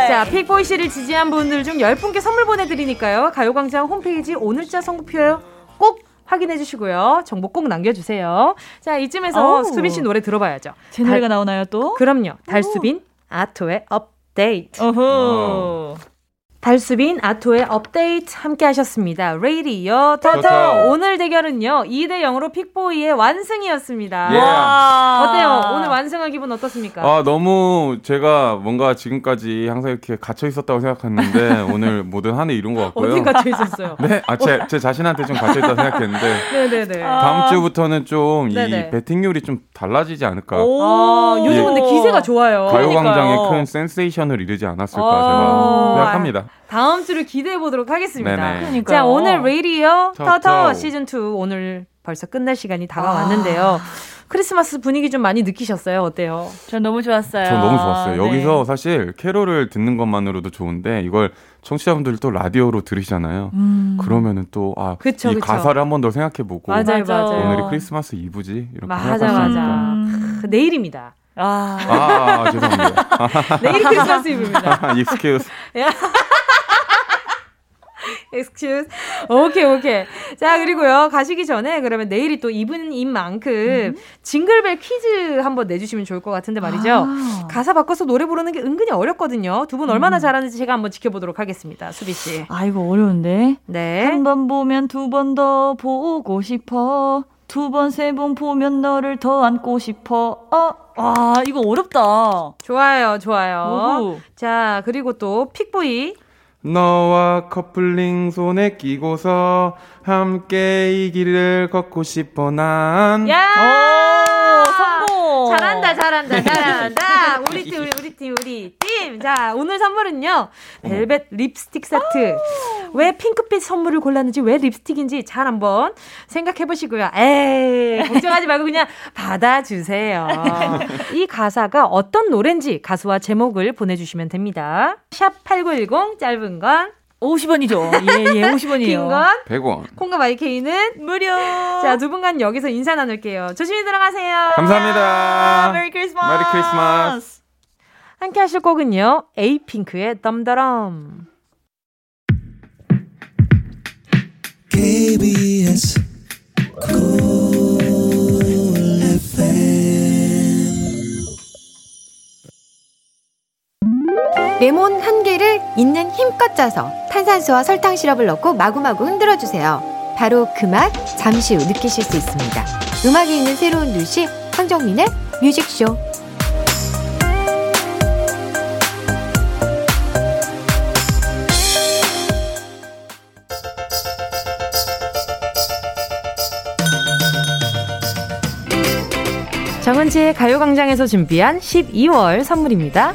자, 픽보이 씨를 지지한 분들 중 10분께 선물 보내드리니까요. 가요광장 홈페이지 오늘자 선곡표 꼭 확인해 주시고요. 정보 꼭 남겨주세요. 자, 이쯤에서 어우. 수빈 씨 노래 들어봐야죠. 제 노래가 나오나요 또? 그럼요. 달수빈, 아토의 업데이트. 어허. 달수빈 아토의 업데이트 함께 하셨습니다. 레이디어 터터 오늘 대결은요 2대 0으로 픽보이의 완승이었습니다. 와. 어때요? 오늘 완승한 기분 어떻습니까? 아 너무 제가 뭔가 지금까지 항상 이렇게 갇혀 있었다고 생각했는데 오늘 모든 한 해 이룬 것 같고요. 어디 갇혀 있었어요? 네, 아 제 제 자신한테 좀 갇혀 있다고 생각했는데. 네네네. 다음 주부터는 좀 이 배팅률이 좀 달라지지 않을까. 아, 요즘 근데 기세가 좋아요. 가요광장에 큰 센세이션을 이르지 않았을까 제가 생각합니다. 다음 주를 기대해 보도록 하겠습니다. 자, 오늘 레이디어 터터 시즌 2 오늘 벌써 끝날 시간이 다가왔는데요. 아. 크리스마스 분위기 좀 많이 느끼셨어요? 어때요? 전 너무 좋았어요. 전 너무 좋았어요. 네. 여기서 사실 캐롤을 듣는 것만으로도 좋은데 이걸 청취자분들 또 라디오로 들으시잖아요. 음. 그러면은 또 아, 그쵸, 이 그쵸. 가사를 한 번 더 생각해 보고 맞아요, 맞아요. 오늘이 크리스마스 이브지 이렇게 맞아, 생각하시니까. 맞아. 음. 내일입니다. 아, 아, 아 죄송합니다. 내일 크리스마스 이브입니다. Excuse. excuse. 오케이, 오케이. 자, 그리고요. 가시기 전에 그러면 내일이 또 이분인 만큼 음. 징글벨 퀴즈 한번 내주시면 좋을 것 같은데 말이죠. 아. 가사 바꿔서 노래 부르는 게 은근히 어렵거든요. 두 분 얼마나 음. 잘하는지 제가 한번 지켜보도록 하겠습니다. 수빈 씨. 아이고, 어려운데. 네. 한 번 보면 두 번 더 보고 싶어. 두 번, 세 번 보면 너를 더 안고 싶어. 어, 아, 이거 어렵다. 좋아요, 좋아요. 오호. 자, 그리고 또 픽보이. 너와 커플링 손에 끼고서 함께 이 길을 걷고 싶어 난. 야! 잘한다, 잘한다, 잘한다. 우리 팀, 우리, 우리 팀, 우리 팀. 자, 오늘 선물은요. 벨벳 립스틱 세트. 왜 핑크빛 선물을 골랐는지, 왜 립스틱인지 잘 한번 생각해 보시고요. 에이, 걱정하지 말고 그냥 받아주세요. 이 가사가 어떤 노래인지 가수와 제목을 보내주시면 됩니다. 샵 8910, 짧은 건 50원이죠. 예, 예, 50원이에요. 긴 건 100원. 콩과 my K는 무료. 자, 두 분간 여기서 인사 나눌게요. 조심히 들어가세요. 감사합니다. 메리 크리스마스. 메리 크리스마스. 함께 하실 곡은요. 에이핑크의 덤더럼. KBS 레몬 있는 힘껏 짜서 탄산수와 설탕 시럽을 넣고 마구마구 흔들어 주세요. 바로 그 맛 잠시 후 느끼실 수 있습니다. 음악이 있는 새로운 뉴시 황정민의 뮤직쇼 정은지의 가요광장에서 준비한 12월 선물입니다.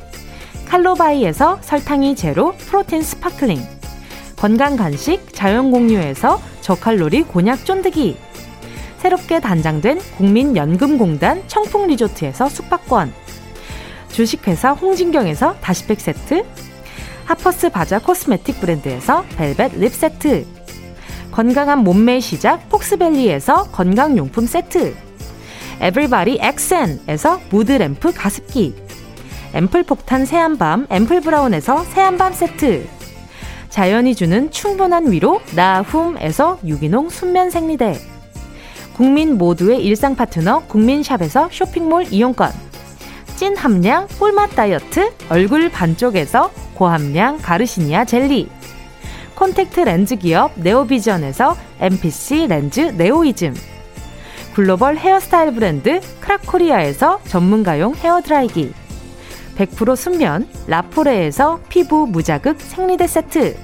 칼로바이에서 설탕이 제로 프로틴 스파클링. 건강 간식 자연공유에서 저칼로리 곤약 쫀득이. 새롭게 단장된 국민연금공단 청풍리조트에서 숙박권. 주식회사 홍진경에서 다시팩 세트. 하퍼스 바자 코스메틱 브랜드에서 벨벳 립 세트. 건강한 몸매의 시작 폭스밸리에서 건강용품 세트. 에블바리 엑센에서 무드램프 가습기 앰플 폭탄 새한밤 앰플 브라운에서 새한밤 세트. 자연이 주는 충분한 위로 나훔에서 유기농 순면 생리대. 국민 모두의 일상 파트너 국민샵에서 쇼핑몰 이용권. 찐 함량 꿀맛 다이어트 얼굴 반쪽에서 고함량 가르시니아 젤리. 콘택트 렌즈 기업 네오비전에서 MPC 렌즈 네오이즘. 글로벌 헤어스타일 브랜드 크라코리아에서 전문가용 헤어드라이기 100% 순면 라포레에서 피부 무자극 생리대 세트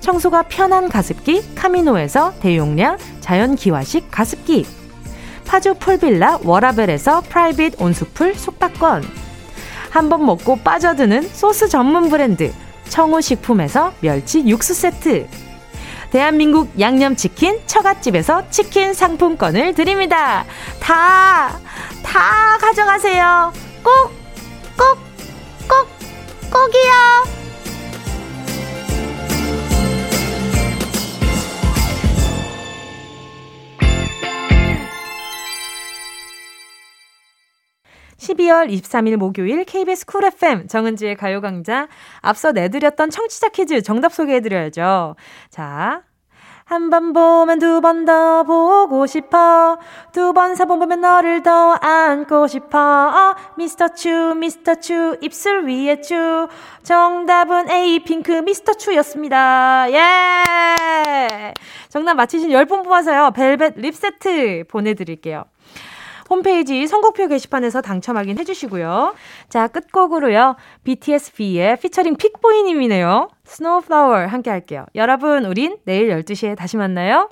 청소가 편한 가습기 카미노에서 대용량 자연 기화식 가습기 파주 풀빌라 워라벨에서 프라이빗 온수풀 숙박권 한 번 먹고 빠져드는 소스 전문 브랜드 청우식품에서 멸치 육수 세트 대한민국 양념치킨 처갓집에서 치킨 상품권을 드립니다. 다, 다 가져가세요. 꼭 거기야. 십이월이십삼일 목요일 KBS Cool FM 정은지의 가요광장 앞서 내드렸던 청취자 퀴즈 정답 소개해드려야죠. 자, 한 번 보면 두 번 더 보고 싶어. 두 번, 세 번 보면 너를 더 안고 싶어. 미스터 추, 미스터 추, 입술 위에 추. 정답은 Apink Mr. Chu였습니다. 예! 정답 맞히신 10분 뽑아서요. 벨벳 립 세트 보내드릴게요. 홈페이지 선곡표 게시판에서 당첨 확인 해 주시고요. 자, 끝곡으로요. BTS V의 피처링 픽보이님이네요. Snow Flower 함께 할게요. 여러분, 우린 내일 12시에 다시 만나요.